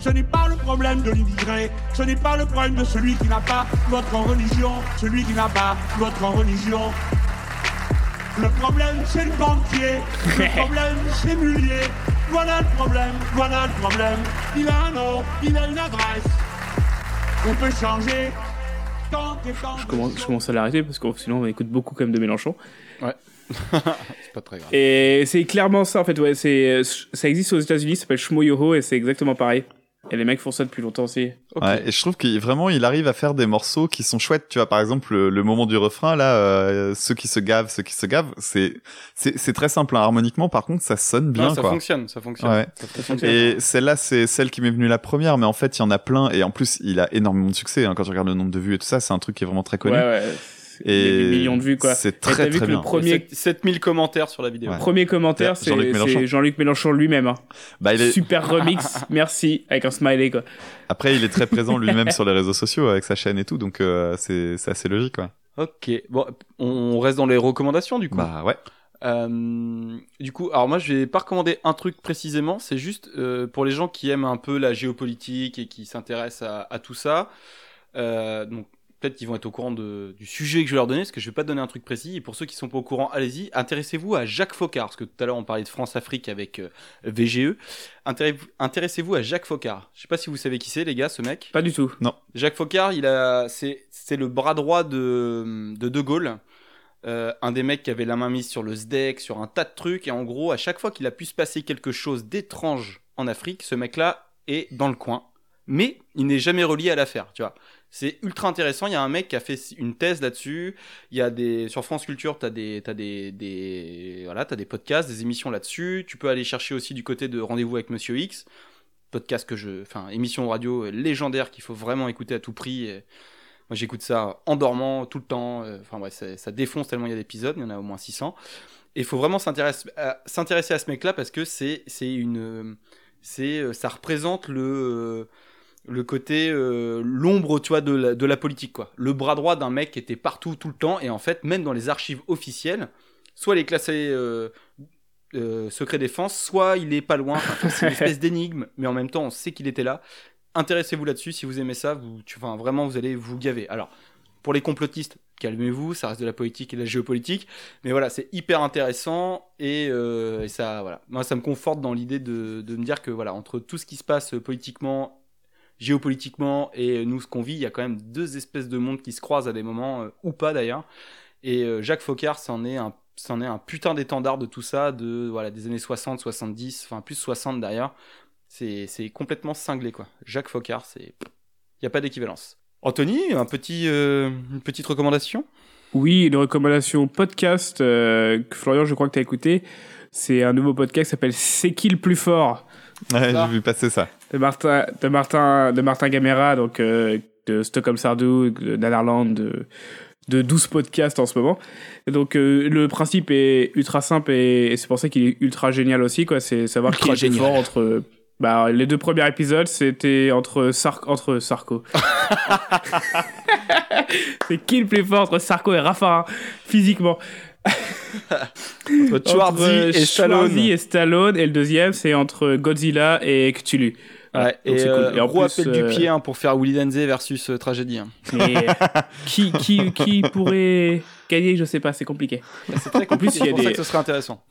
Ce n'est pas le problème de l'immigré, ce n'est pas le problème de celui qui n'a pas votre religion, celui qui n'a pas votre religion. Le problème, c'est le banquier. Le <laughs> problème, c'est Mullier. Voilà le problème, voilà le problème. Il a un nom, il a une adresse. On peut changer tant et tant. Je commence, je commence à l'arrêter parce que sinon on écoute beaucoup comme de Mélenchon. Ouais. <laughs> c'est pas très grave. Et c'est clairement ça en fait. Ouais, c'est ça existe aux États-Unis, ça s'appelle Shmoyoho et c'est exactement pareil. Et les mecs font ça depuis longtemps aussi. Ouais, et je trouve qu'il vraiment il arrive à faire des morceaux qui sont chouettes. Tu vois, par exemple le, le moment du refrain là, euh, ceux qui se gavent, ceux qui se gavent, c'est c'est c'est très simple hein. harmoniquement. Par contre, ça sonne bien. Non, ça quoi. fonctionne, ça fonctionne. Ouais. Ça fonctionne. Et celle-là, c'est celle qui m'est venue la première, mais en fait, il y en a plein. Et en plus, il a énormément de succès. Hein, quand tu regardes le nombre de vues et tout ça, c'est un truc qui est vraiment très connu. Ouais, ouais. Il y a Et des millions de vues quoi. C'est très vu très que bien. le premier, 7000 commentaires sur la vidéo. Ouais. premier commentaire, c'est Jean-Luc Mélenchon. Jean-Luc Mélenchon lui-même. hein. Bah, il est... Super remix, <laughs> merci, avec un smiley quoi. Après, il est très présent lui-même <laughs> sur les réseaux sociaux avec sa chaîne et tout, donc euh, c'est c'est assez logique, quoi. Ok, bon, on reste dans les recommandations du coup. Bah ouais. Euh, du coup, alors moi je vais pas recommander un truc précisément, c'est juste euh, pour les gens qui aiment un peu la géopolitique et qui s'intéressent à, à tout ça. Euh, donc peut-être qu'ils vont être au courant de, du sujet que je vais leur donner, parce que je vais pas donner un truc précis. Et pour ceux qui sont pas au courant, allez-y, intéressez-vous à Jacques Faucard, parce que tout à l'heure on parlait de France-Afrique avec euh, VGE. Intéressez-vous à Jacques Faucard. Je sais pas si vous savez qui c'est les gars, ce mec. Pas du tout. Non. Jacques Faucard, il a, c'est, c'est le bras droit de, de De Gaulle. Euh, un des mecs qui avait la main mise sur le SDEC, sur un tas de trucs, et en gros, à chaque fois qu'il a pu se passer quelque chose d'étrange en Afrique, ce mec-là est dans le coin. Mais il n'est jamais relié à l'affaire, tu vois. C'est ultra intéressant. Il y a un mec qui a fait une thèse là-dessus. Il y a des sur France Culture, t'as des t'as des voilà, t'as des podcasts, des émissions là-dessus. Tu peux aller chercher aussi du côté de Rendez-vous avec Monsieur X, podcast que je, enfin émission radio légendaire qu'il faut vraiment écouter à tout prix. Moi j'écoute ça en dormant tout le temps. Euh, Enfin bref, ça, défonce tellement il y a d'épisodes. Il y en a au moins 600. Et il faut vraiment s'intéresser à, à ce mec-là parce que c'est une c'est euh, ça représente le euh, le côté euh, l'ombre tu vois de la, de la politique quoi. Le bras droit d'un mec qui était partout tout le temps et en fait même dans les archives officielles soit il est classé euh, euh, secret défense soit il est pas loin. Enfin, c'est une espèce <laughs> d'énigme mais en même temps on sait qu'il était là. Intéressez-vous là-dessus si vous aimez ça vous tu, enfin, vraiment vous allez vous gaver. Alors pour les complotistes calmez-vous ça reste de la politique et de la géopolitique mais voilà c'est hyper intéressant et, et ça voilà. Moi ça me conforte dans l'idée de, de me dire que voilà entre tout ce qui se passe politiquement géopolitiquement et nous ce qu'on vit, il y a quand même deux espèces de mondes qui se croisent à des moments, euh, ou pas d'ailleurs. Et euh, Jacques Faucard, c'en est un, c'en est un putain d'étendard de tout ça, de voilà des années 60, 70, enfin plus 60 d'ailleurs. C'est, c'est complètement cinglé quoi. Jacques Faucard, c'est, il y a pas d'équivalence. Anthony, un petit, euh, une petite recommandation? Oui, une recommandation podcast euh, que Florian, je crois que tu as écouté. C'est un nouveau podcast qui s'appelle C'est qui le plus fort? Ouais, j'ai vu passer ça. De Martin, de Martin, de Martin Gamera, donc euh, de Stockholm Sardou, de Netherlands, de, de 12 podcasts en ce moment. Et donc euh, le principe est ultra simple et, et c'est pour ça qu'il est ultra génial aussi, quoi. C'est savoir Ultra qui est le plus génial. fort entre. Bah, les deux premiers épisodes, c'était entre, Sar entre Sarko. <laughs> c'est qui le plus fort entre Sarko et Rafa, hein, physiquement? <laughs> Entre Schwarzy et Stallone. Et Stallone. Et le deuxième, c'est entre Godzilla et Cthulhu. Voilà. Ouais, et cool. euh, Et en gros plus, appel du euh, pied hein, pour faire Willy Denze versus euh, Tragédie. hein. <laughs> Mais qui, qui, qui pourrait gagner Je sais pas, c'est compliqué. C'est très En plus, compliqué, c'est a pour ça que ce serait intéressant.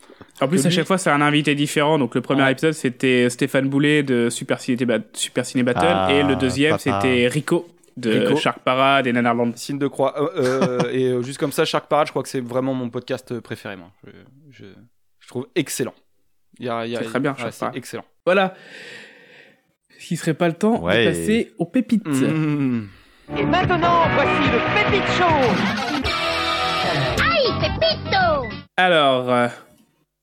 En plus, Que à lui- chaque fois, c'est un invité différent. Donc, le premier Ouais. épisode, c'était Stéphane Boulet de Super Ciné, Super Ciné Battle. Ah, et le deuxième, c'était Rico de Rico. Shark Parade et Nanarland. Signe de croix. Euh, euh, et euh, juste comme ça, Shark Parade, je crois que c'est vraiment mon podcast préféré. Moi. Je, je, je trouve excellent. Il y a- il y a- C'est très bien, ouais, Shark c'est Parade. excellent. Voilà. Ce serait pas le temps Ouais. de passer aux pépites. Mmh. Et maintenant, voici le Pépite Show Aïe, Pépito Alors, euh,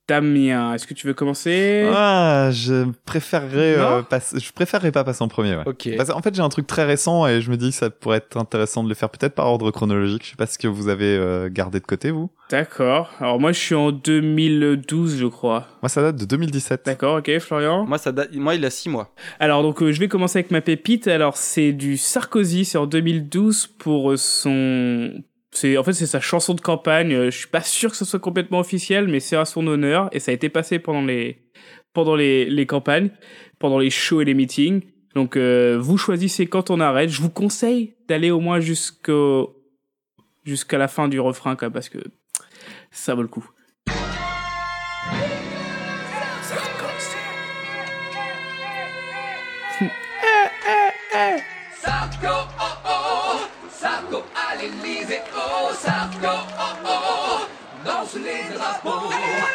Damien, est-ce que tu veux commencer? Ah, je préférerais, euh, Non passer- je préférerais pas passer en premier. Ouais. Ok. Parce qu'en fait, j'ai un truc très récent et je me dis que ça pourrait être intéressant de le faire peut-être par ordre chronologique. Je sais pas ce que vous avez euh, gardé de côté, vous. D'accord. Alors, moi, je suis en 2012, je crois. Moi, ça date de 2017. D'accord, ok, Florian? Moi, ça date- moi, il a 6 mois. Alors donc euh, je vais commencer avec ma pépite. Alors c'est du Sarkozy, c'est en 2012 pour euh, son en fait c'est sa chanson de campagne. Euh, Je suis pas sûr que ce soit complètement officiel mais c'est à son honneur et ça a été passé pendant les pendant les, les campagnes, pendant les shows et les meetings. Donc euh, vous choisissez quand on arrête. Je vous conseille d'aller au moins jusqu'au jusqu'à la fin du refrain parce que ça vaut le coup.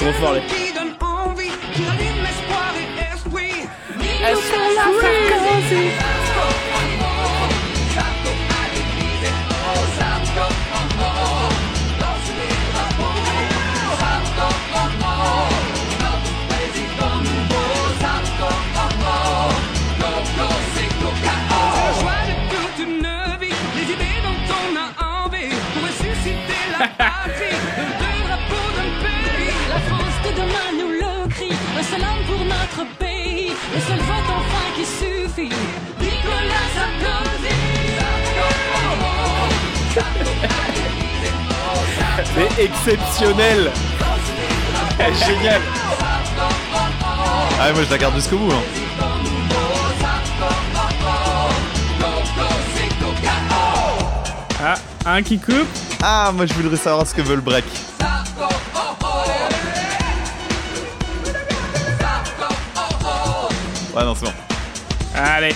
trop fort. Qui qui suffit. Nicolas Sarkozy. <laughs> C'est exceptionnel. <laughs> Génial. Ah, moi je la garde jusqu'au bout. Hein. Ah, un qui coupe. Ah, moi je voudrais savoir ce que veut le break. Allez.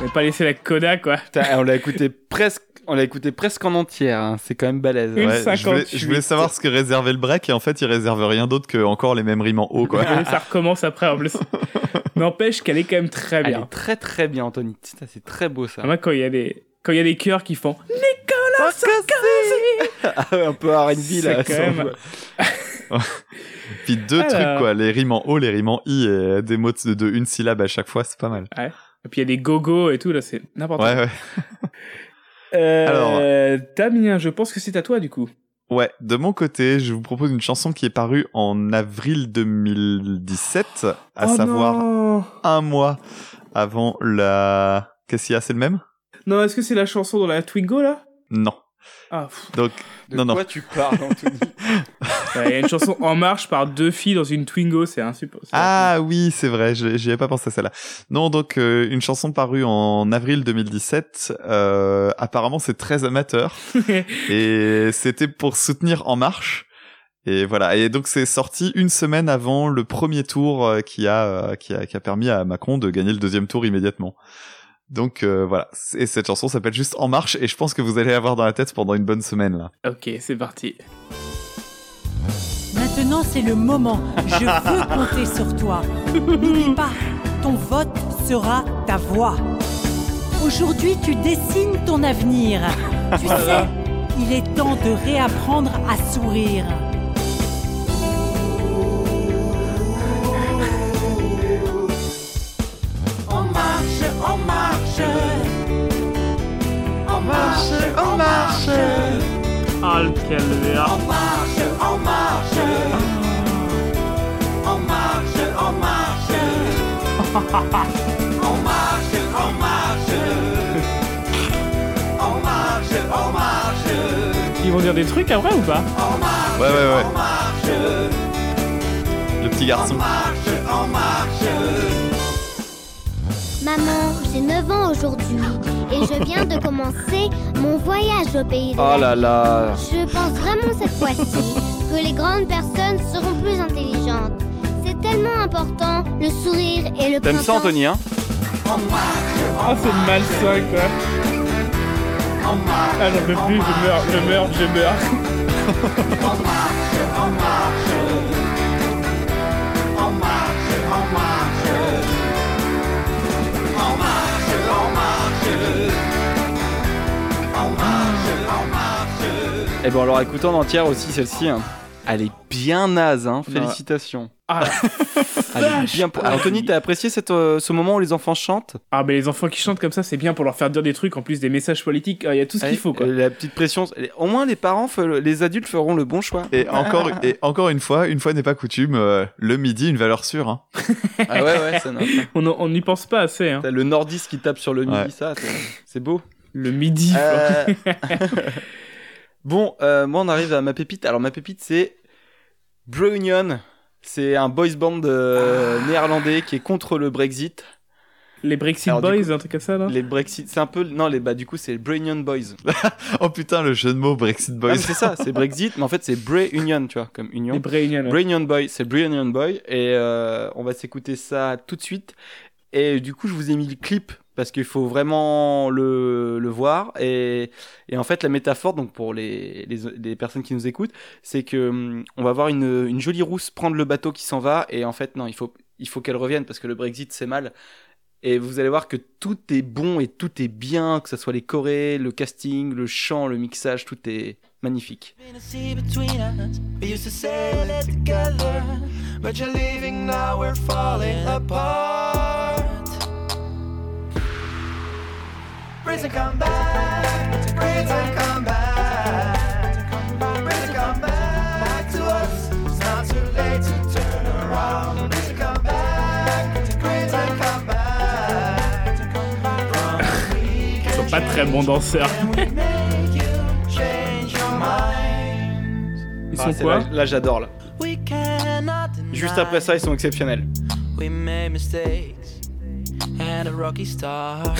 On va pas laisser la coda, quoi. Putain, on l'a écouté presque. On l'a écouté presque en entière, hein. c'est quand même balèze. Une Ouais, je, voulais, 58. je voulais savoir ce que réservait le break et en fait il réserve rien d'autre que encore les mêmes rimes en haut quoi. <laughs> Ça recommence après en plus. <laughs> N'empêche qu'elle est quand même très Elle bien. est très très bien, Anthony. C'est très beau ça. Moi, quand il y a des quand il y a des chœurs qui font Nicolas Sarkozy, <laughs> Ah ouais, un peu R&B là. Quand même- Puis deux Alors. trucs quoi, les rimes en haut, les rimes en i et des mots de, de une syllabe à chaque fois, c'est pas mal. Ouais. Et puis il y a des gogos et tout là, c'est n'importe Ouais quoi. ouais. <laughs> Euh, Damien, je pense que c'est à toi du coup. Ouais, de mon côté, je vous propose une chanson qui est parue en avril 2017, à Oh savoir non. un mois avant la... Qu'est-ce qu'il y a, c'est le même? Non, est-ce que c'est la chanson dans la Twingo là? Non. Ah, pff. Donc, De non, non. quoi tu parles, Anthony? <laughs> Ouais, Il y a une chanson en marche par deux filles dans une Twingo, c'est insupportable. Ah oui, c'est vrai, je- j'y avais pas pensé à celle-là. Non, donc euh, une chanson parue en avril 2017. Euh, apparemment, c'est très amateur <laughs> et c'était pour soutenir En Marche. Et voilà. Et donc c'est sorti une semaine avant le premier tour euh, qui a euh, qui a qui a permis à Macron de gagner le deuxième tour immédiatement. Donc euh, voilà. Et cette chanson s'appelle juste En Marche et je pense que vous allez l'avoir dans la tête pendant une bonne semaine là. Ok, c'est parti. Maintenant, c'est le moment. Je veux compter sur toi. N'oublie pas, ton vote sera ta voix. Aujourd'hui, tu dessines ton avenir. <laughs> Tu sais, il est temps de réapprendre à sourire. Marche, on marche. Ah. On marche, on marche. On marche, on marche. On marche, on marche. On marche, on marche. Ils vont dire des trucs après ou pas Ouais ouais ouais. On marche, Le petit garçon. on marche. Maman, j'ai 9 ans aujourd'hui et je viens de commencer mon voyage au pays de Oh là là. Je pense vraiment cette fois-ci que les grandes personnes seront plus intelligentes. C'est tellement important, le sourire et le T'aimes ça, printemps. Anthony, hein? Ah, c'est malsain quoi. Ah, j'en peux plus, je meurs, je meurs, je meurs. <laughs> Et bon, alors écoutez en entière aussi celle-ci. hein. Elle est bien naze, hein. Non. Félicitations. Ah, <laughs> Elle est bien. pour- Anthony, t'as apprécié cette, euh, ce moment où les enfants chantent? Ah, mais les enfants qui chantent comme ça, c'est bien pour leur faire dire des trucs, en plus des messages politiques. Ah, Il y a tout ce qu'il Ouais, faut quoi. euh, La petite pression. Au moins, les parents, fe- les adultes feront le bon choix. Et encore, et encore une fois, une fois n'est pas coutume, euh, le midi, une valeur sûre. Hein. <laughs> Ah ouais, ouais, ça n'a- On on n'y pense pas assez. Hein. T'as le nordiste qui tape sur le midi, Ouais. ça, c'est- c'est beau. Le midi. Euh, quoi. <laughs> Bon, euh, moi on arrive à ma pépite. Alors ma pépite c'est Bro Union. C'est un boys band euh, néerlandais qui est contre le Brexit. Les Brexit Alors, Boys, coup, un truc comme ça là Les Brexit, c'est un peu non les bah du coup c'est Bro Union Boys. <laughs> Oh putain, le jeu de mots Brexit Ah, Boys. c'est ça, c'est Brexit, mais en fait c'est Bray Union, tu vois, comme union. Les Bray Union. Bray Union Boy, c'est Bray Union Boy, et euh, on va s'écouter ça tout de suite. Et du coup, je vous ai mis le clip parce qu'il faut vraiment le, le voir. Et, et en fait, la métaphore, donc pour les, les, personnes qui nous écoutent, c'est que hum, on va voir une, une jolie rousse prendre le bateau qui s'en va, et en fait, non, il faut, il faut qu'elle revienne parce que le Brexit c'est mal. Et vous allez voir que tout est bon et tout est bien, que ce soit les chorés, le casting, le chant, le mixage, tout est magnifique. Back. Britain, come back. Britain, come back to us. It's not too late to turn around. Britain, come back. Britain, come back. Pas très bon danseur. Ils Ah, sont quoi Là, là, j'adore là. Juste après ça, ils sont exceptionnels. We made mistakes and a rocky start.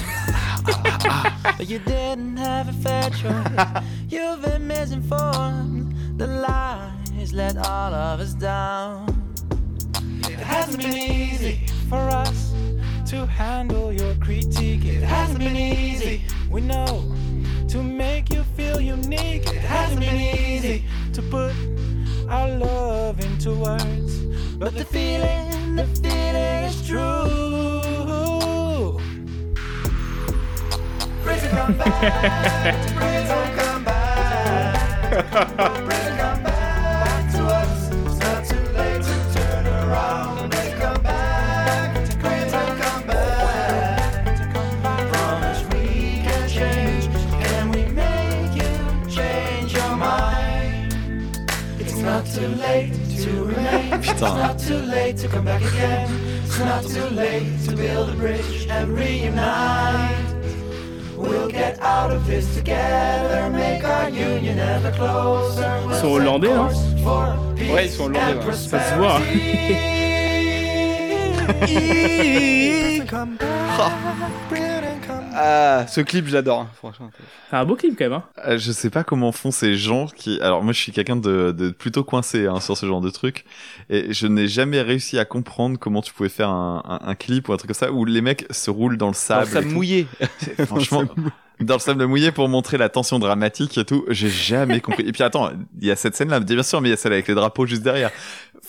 But you didn't have a fair choice. You've been misinformed. The lies let all of us down. It hasn't been easy for us to handle your critique. It hasn't been easy, we know, to make you feel unique. It hasn't been easy to put our love into words. But the feeling, the feeling is true. Back, back. Back. It's not too late to turn around. Prison come back, back. Promise we can change. Can we make you change your mind? It's not too late to remain. It's Putain. not too late to come back again. It's not too late to build a bridge and reunite. Ils sont hollandais, non Ouais, ils sont hollandais. ouais. Ça se voit. <laughs> Ah, ce clip, j'adore. hein, Franchement. C'est un beau clip quand même. Hein. Euh, je sais pas comment font ces gens qui. Alors moi, je suis quelqu'un de, de plutôt coincé hein, sur ce genre de truc, et je n'ai jamais réussi à comprendre comment tu pouvais faire un, un, un clip ou un truc comme ça où les mecs se roulent dans le sable. sable et tout. mouillé. C'est- <laughs> Franchement, dans le sable mouillé pour montrer la tension dramatique et tout. J'ai jamais compris. Et puis attends, il y a cette scène-là, bien sûr, mais il y a celle avec les drapeaux juste derrière.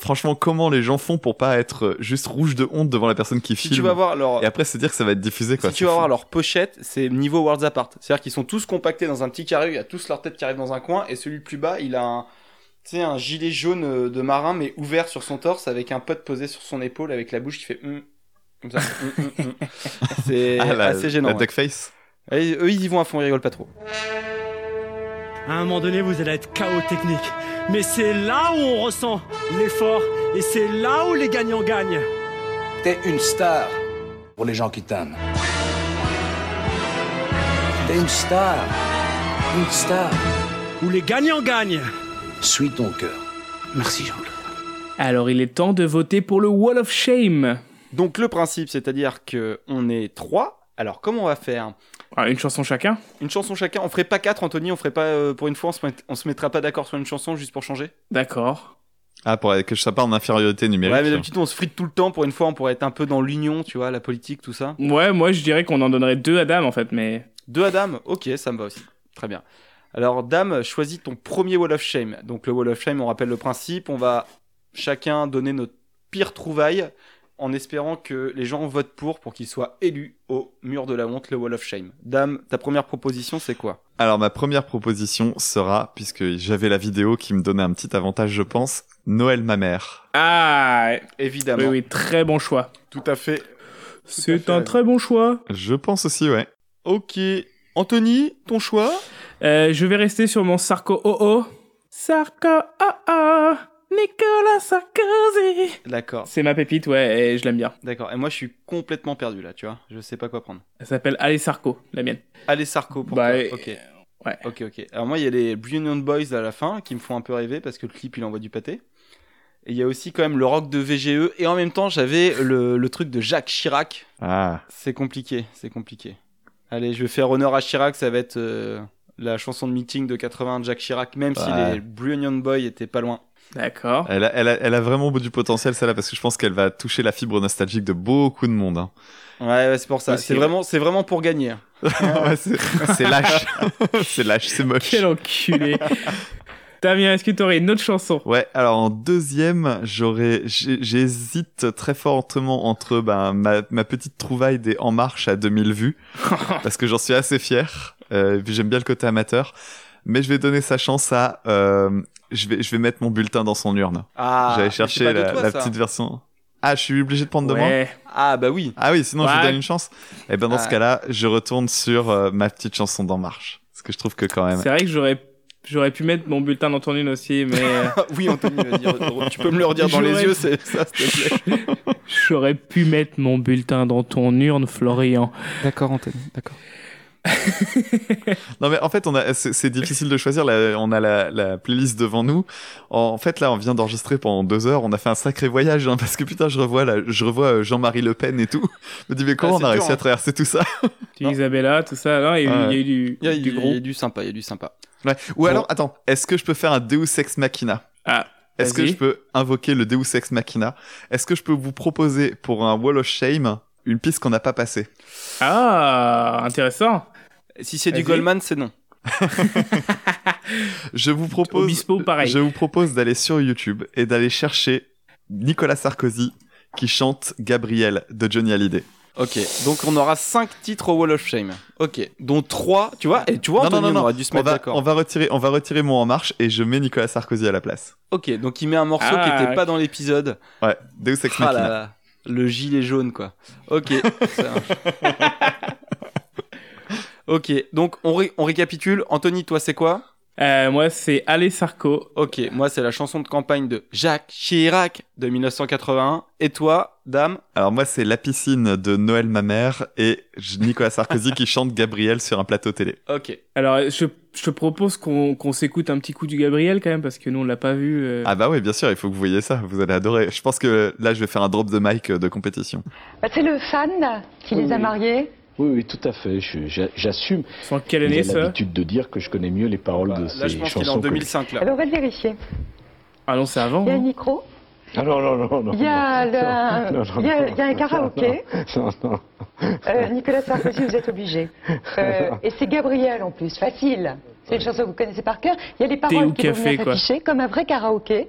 Franchement, comment les gens font pour pas être juste rouge de honte devant la personne qui Si filme tu vas voir leur, Et après se dire que ça va être diffusé quoi. si tu vas voir leur pochette, c'est niveau Worlds Apart. C'est-à-dire qu'ils sont tous compactés dans un petit carré, il y a tous leur tête qui arrive dans un coin, et celui le plus bas, il a un, tu sais, un gilet jaune euh, de marin, mais ouvert sur son torse, avec un pote posé sur son épaule, avec la bouche qui fait comme ça. <laughs> hum. C'est Ah, assez gênant. la ouais. duckface. Et eux, ils y vont à fond, ils rigolent pas trop. À un moment donné, vous allez être chaos technique. Mais c'est là où on ressent l'effort et c'est là où les gagnants gagnent. T'es une star pour les gens qui t'aiment. T'es une star. Une star. Où les gagnants gagnent. Suis ton cœur. Merci Jean-Claude. Alors il est temps de voter pour le Wall of Shame. Donc le principe, c'est-à-dire que on est trois. Alors comment on va faire? Ah, Une chanson chacun? Une chanson chacun. On ferait pas quatre, Anthony. On ferait pas euh, pour une fois. On se, met- on se mettra pas d'accord sur une chanson juste pour changer? D'accord. Ah pour que je sois pas en infériorité numérique. Ouais, mais d'habitude on se frite tout le temps. Pour une fois, on pourrait être un peu dans l'union, tu vois, la politique, tout ça. Ouais, moi je dirais qu'on en donnerait deux à Dame en fait, mais. Deux à Dame? Ok, ça me va aussi. Très bien. Alors Dame, choisis ton premier Wall of Shame. Donc le Wall of Shame, on rappelle le principe. On va chacun donner notre pire trouvaille en espérant que les gens votent pour pour qu'il soit élu au mur de la honte, le Wall of Shame. Dame, ta première proposition, c'est quoi? Alors ma première proposition sera, puisque j'avais la vidéo qui me donnait un petit avantage je pense, Noël ma mère. Ah Évidemment. Oui, oui, très bon choix. Tout à fait. C'est un très bon choix. Je pense aussi ouais. Ok. Anthony, ton choix? Euh, je vais rester sur mon Sarko OO. Sarko OO. Nicolas Sarkozy. D'accord. C'est ma pépite, ouais, et je l'aime bien. D'accord. Et moi, je suis complètement perdu là, tu vois. Je sais pas quoi prendre. Elle s'appelle Allez Sarko, la mienne. Allez, Sarko pour Bah, toi. et- Ok. Ouais. Ok, ok. Alors moi, il y a les Union Boys à la fin qui me font un peu rêver parce que le clip, il envoie du pâté. Et il y a aussi quand même le rock de VGE. Et en même temps, j'avais le, le truc de Jacques Chirac. Ah. C'est compliqué, c'est compliqué. Allez, je vais faire honneur à Chirac. Ça va être euh, la chanson de meeting de 80 de Jacques Chirac, même si les Blue Union Boys étaient pas loin. D'accord. Elle a, elle, a, elle a vraiment du potentiel celle-là parce que je pense qu'elle va toucher la fibre nostalgique de beaucoup de monde. hein. Ouais, ouais, c'est pour ça. C'est vraiment, c'est vraiment pour gagner. hein. <laughs> Ouais, c'est lâche. <laughs> c'est lâche, c'est moche. Quel enculé. <laughs> Damien, est-ce que tu aurais une autre chanson? Ouais, alors en deuxième, j'aurais, j'hésite très fortement entre ben, ma, ma petite trouvaille des En Marche à 2000 vues, parce que j'en suis assez fier, euh, et puis j'aime bien le côté amateur, mais je vais donner sa chance à, euh, je vais, je vais mettre mon bulletin dans son urne. Ah, J'avais cherché la, toi, la ça. petite version. Ah, je suis obligé de prendre de moi? Ah bah oui. Ah oui, sinon je vous donne une chance. Et ben dans Ah. ce cas-là, je retourne sur euh, ma petite chanson d'En Marche, parce que je trouve que quand même. C'est vrai que j'aurais j'aurais pu mettre mon bulletin dans ton une aussi, mais euh, <laughs> oui, Anthony, tu peux me le redire dans les yeux, c'est ça, s'il te plaît. <laughs> j'aurais pu mettre mon bulletin dans ton urne, Florian. D'accord, Anthony, d'accord. <laughs> non mais en fait on a c'est difficile de choisir on a la, la playlist devant nous en fait là on vient d'enregistrer pendant deux heures on a fait un sacré voyage hein, parce que putain je revois là je revois euh, Jean-Marie Le Pen et tout je me dis mais comment Ah, on c'est a dur, réussi hein. à traverser tout ça? Isabella, tout ça. Non, il y a eu- il y a eu du, Il y a, du il y a- gros. il y a du sympa, il y a du sympa. Ouais. ou Bon. alors attends est-ce que je peux faire un Deus Ex Machina? Ah est-ce que je peux invoquer le Deus Ex Machina? Est-ce que je peux vous proposer pour un Wall of Shame une piste qu'on n'a pas passée? Ah, intéressant. Si c'est du. Goldman, c'est non. <laughs> Je vous propose, Obispo, pareil. je vous propose d'aller sur YouTube et d'aller chercher Nicolas Sarkozy qui chante Gabriel de Johnny Hallyday. Ok, donc on aura 5 titres au Wall of Shame. Ok, dont 3, tu vois, et tu vois, Anthony, on aurait dû se mettre va, d'accord. on va retirer, on va retirer mon en marche et je mets Nicolas Sarkozy à la place. Ok, donc il met un morceau Ah, qui était ouais. pas dans l'épisode. Ouais, Deus Ex Ah là Machina. là, le gilet jaune, quoi. Ok. <laughs> ok, donc on, ré- on récapitule. Anthony, toi, c'est quoi? Euh, moi, c'est Allez Sarko. Ok, moi, c'est la chanson de campagne de Jacques Chirac de 1981. Et toi, dame? Alors moi c'est La piscine de Noël ma mère et Nicolas Sarkozy qui chante <laughs> Gabriel sur un plateau télé. Ok. Alors, je, je te propose qu'on qu'on s'écoute un petit coup du Gabriel quand même, parce que nous, on l'a pas vu. euh. Ah bah oui bien sûr, il faut que vous voyez ça, vous allez adorer. Je pense que là je vais faire un drop de mic euh, de compétition. Bah, c'est le fan qui les a mariés. Oui, oui, tout à fait. J'assume. Sans quelle année, J'ai ça l'habitude de dire que je connais mieux les paroles de ces Là, je pense qu'il est chansons. en que- 2005, là. Alors, on va le vérifier. Ah non, c'est avant. Il y a un micro, Ah non, non, non, non. il y a, le- non, non, il y a- non, il y a un karaoké. Non, non. Euh, Nicolas Sarkozy, vous êtes obligé. Euh, et c'est Gabriel en plus, facile. C'est une chanson que vous connaissez par cœur. Il y a les paroles qui vont café, venir s'afficher comme un vrai karaoké.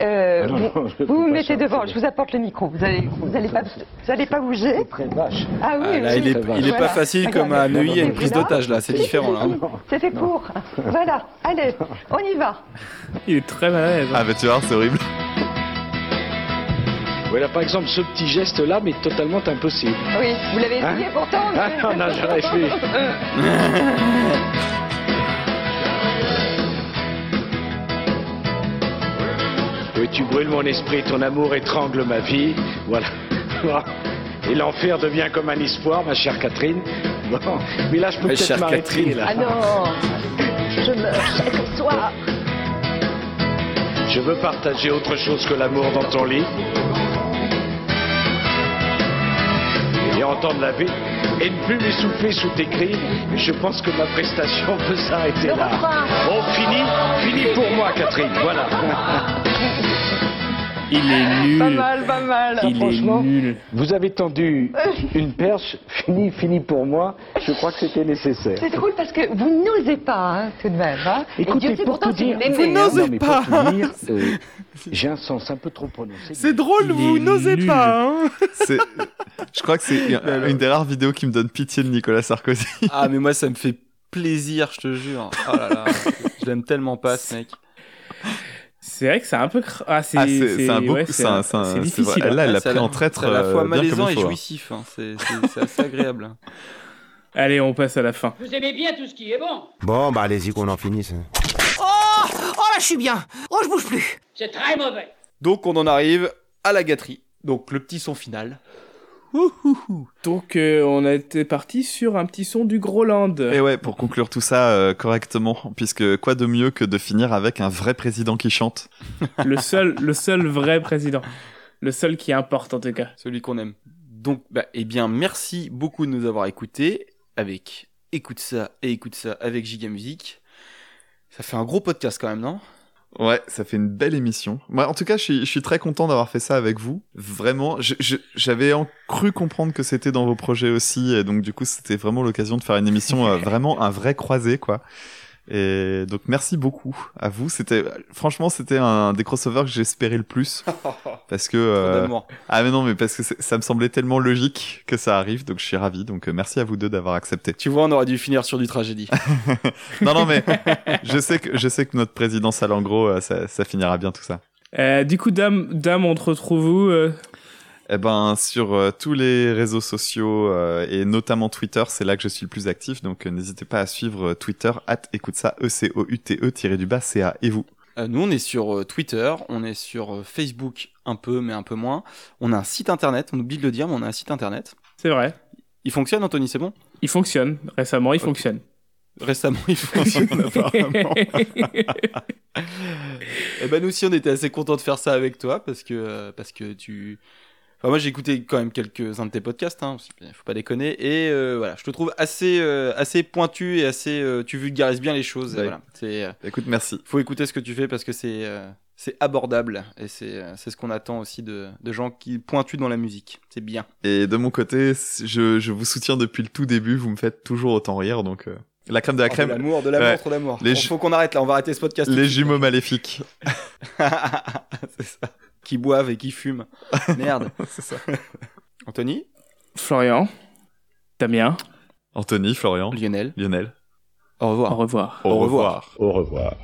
Euh, Ah non, vous non, vous, vous pas mettez devant, je vous apporte le micro. Vous allez, vous allez pas, vous allez pas bouger. Très vache. Ah oui, Ah, là, oui. il est, il est Voilà. pas facile comme à. Neuilly, il y a une prise d'otage, là. C'est différent, là. C'était pour. Voilà, allez, on y va. Il est très mal à l'aise. hein. Ah bah tu vois c'est horrible. Voilà, par exemple, ce petit geste-là, mais totalement impossible. Oui, vous l'avez Hein essayé pourtant. Ah non, non, j'aurais fait. <laughs> Oui, tu brûles mon esprit, ton amour étrangle ma vie. Voilà. Et l'enfer devient comme un espoir, ma chère Catherine. Bon, mais là, je peux peut-être m'arrêter. Ah non, je meurs chaque soir. Je veux partager autre chose que l'amour dans ton lit. Et entendre la vie. Et ne plus m'essouffler sous tes cris. Je pense que ma prestation peut s'arrêter là. refrain. Oh, fini, fini pour moi, Catherine. Voilà. <laughs> Il est nul. Pas mal, pas mal. Il est Franchement, nul. vous avez tendu une perche. Fini, fini pour moi. Je crois que c'était nécessaire. C'est drôle parce que vous n'osez pas, hein, tout de même. Hein. Et Écoutez, Dieu sait pour pourtant tout dire, vous hein. dire, euh, j'ai un sens un peu trop prononcé. C'est drôle, Il vous est n'osez pas, hein je crois que c'est une, <laughs> une des rares vidéos qui me donne pitié de Nicolas Sarkozy. Ah, mais moi, ça me fait plaisir, je te jure. Oh là là, je l'aime tellement pas, ce mec. C'est vrai que c'est un peu. Ah, c'est Ah, c'est- c'est un beau- ouais, c'est un- c'est c'est un- c'est c'est difficile. vrai. Là, elle l'a c'est à pris la- en traître, C'est à la euh, fois malaisant et hein. jouissif. hein. C'est c'est- c'est assez agréable. <laughs> Allez, on passe à la fin. Vous aimez bien tout ce qui est bon Bon, bah allez-y qu'on en finisse. Oh Oh là, je suis bien Oh, je bouge plus C'est très mauvais Donc, on en arrive à la gâterie. Donc, le petit son final. Donc, euh, on a été parti sur un petit son du Groland. Et ouais, pour conclure tout ça euh, correctement, puisque quoi de mieux que de finir avec un vrai président qui chante <laughs> Le seul, le seul vrai président. Le seul qui importe en tout cas. Celui qu'on aime. Donc, bah, eh bien, merci beaucoup de nous avoir écoutés avec Écoute ça et écoute ça avec Giga Music. Ça fait un gros podcast quand même, non? Ouais, ça fait une belle émission. Moi, en tout cas, je suis, je suis très content d'avoir fait ça avec vous. Vraiment, j'avais cru comprendre que c'était dans vos projets aussi, et donc du coup, c'était vraiment l'occasion de faire une émission euh, <laughs> vraiment un vrai croisé, quoi. Et donc, merci beaucoup à vous. C'était, franchement, c'était un des crossovers que j'espérais le plus, <laughs> parce que euh, ah mais non, mais parce que ça me semblait tellement logique que ça arrive, donc je suis ravi. Donc, euh, merci à vous deux d'avoir accepté. Tu vois, on aurait dû finir sur du tragédie. <laughs> non, non, mais je sais que je sais que notre président Salangro, euh, ça, ça finira bien tout ça. Euh, du coup, dame, dame, on te retrouve où euh? Eh ben, sur euh, tous les réseaux sociaux euh, et notamment Twitter, c'est là que je suis le plus actif. Donc, euh, n'hésitez pas à suivre euh, Twitter, at écoute ça, E E-C-O-U-T-E, tiré du bas, C-A. Et vous? Euh, nous, on est sur euh, Twitter, on est sur euh, Facebook un peu, mais un peu moins. On a un site internet, on oublie de le dire, mais on a un site internet. C'est vrai. Il fonctionne, Anthony, c'est bon? Il fonctionne. Récemment, il fonctionne. Récemment, il fonctionne <laughs> apparemment. <laughs> Eh ben nous aussi, on était assez contents de faire ça avec toi parce que euh, parce que tu. Enfin, moi, j'ai écouté quand même quelques-uns de tes podcasts, hein, faut pas déconner. Et euh, voilà, je te trouve assez euh, assez pointu et assez. euh, tu vulgarises bien les choses. Ouais. voilà. C'est. euh, Écoute, merci. Faut écouter ce que tu fais parce que c'est euh, c'est abordable et c'est euh, c'est ce qu'on attend aussi de de gens qui pointus dans la musique. C'est bien. Et de mon côté, je, je vous soutiens depuis le tout début. Vous me faites toujours autant rire, donc euh, la crème de la Oh, crème. De l'amour, de l'amour, Ouais. trop d'amour. Ju- faut qu'on arrête là. On va arrêter ce podcast. les jumeaux maléfiques. <laughs> c'est ça. Qui boivent et qui fument. <laughs> Merde. c'est ça. <laughs> Anthony Florian. Damien. Anthony, Florian. Lionel. Lionel. Au revoir. Au revoir. Au revoir. Au revoir.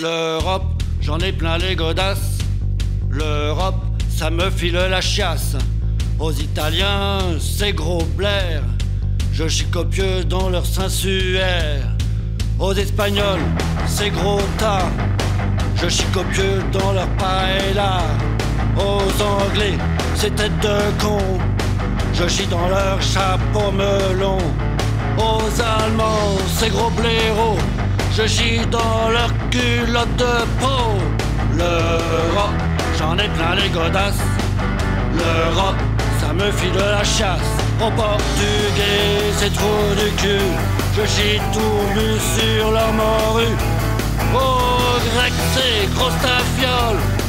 L'Europe, j'en ai plein les godasses. L'Europe, ça me file la chiasse. Aux Italiens, c'est gros blaire. Je suis copieux dans leur sensuaire. Aux Espagnols, c'est gros tas. Je suis copieux dans leur paella. Aux Anglais, c'est tête de con. Je chie dans leur chapeau melon. Aux Allemands, c'est gros blaireau. Je chie dans leur culotte de peau. L'Europe, j'en ai plein les godasses. L'Europe, ça me file la chasse. Au portugais, c'est trop du cul. Je chie tout nu sur leur morue. Au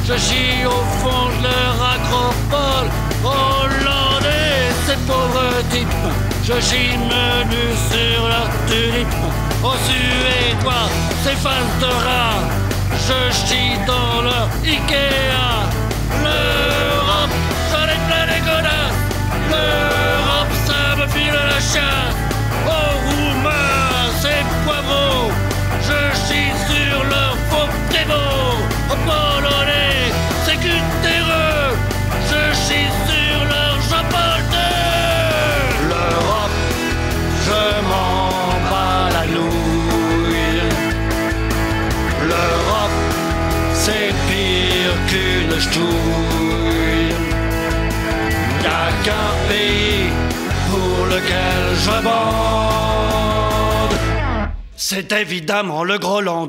Je chie au fond de leur acropole. Hollandais, c'est pauvre type. Je chie menu sur leur tulipe. Aux Suédois, c'est face de rat. Je chie dans leur Ikea. L'Europe, j'en ai plein les godasses. L'Europe, ça me file la chasse. Polonais, c'est cutéreux. Je chie sur leur II. L'Europe, je m'en bats la nouille. L'Europe, c'est pire qu'une ch'touille. Y'a qu'un pays pour lequel je bande. C'est évidemment le Groland.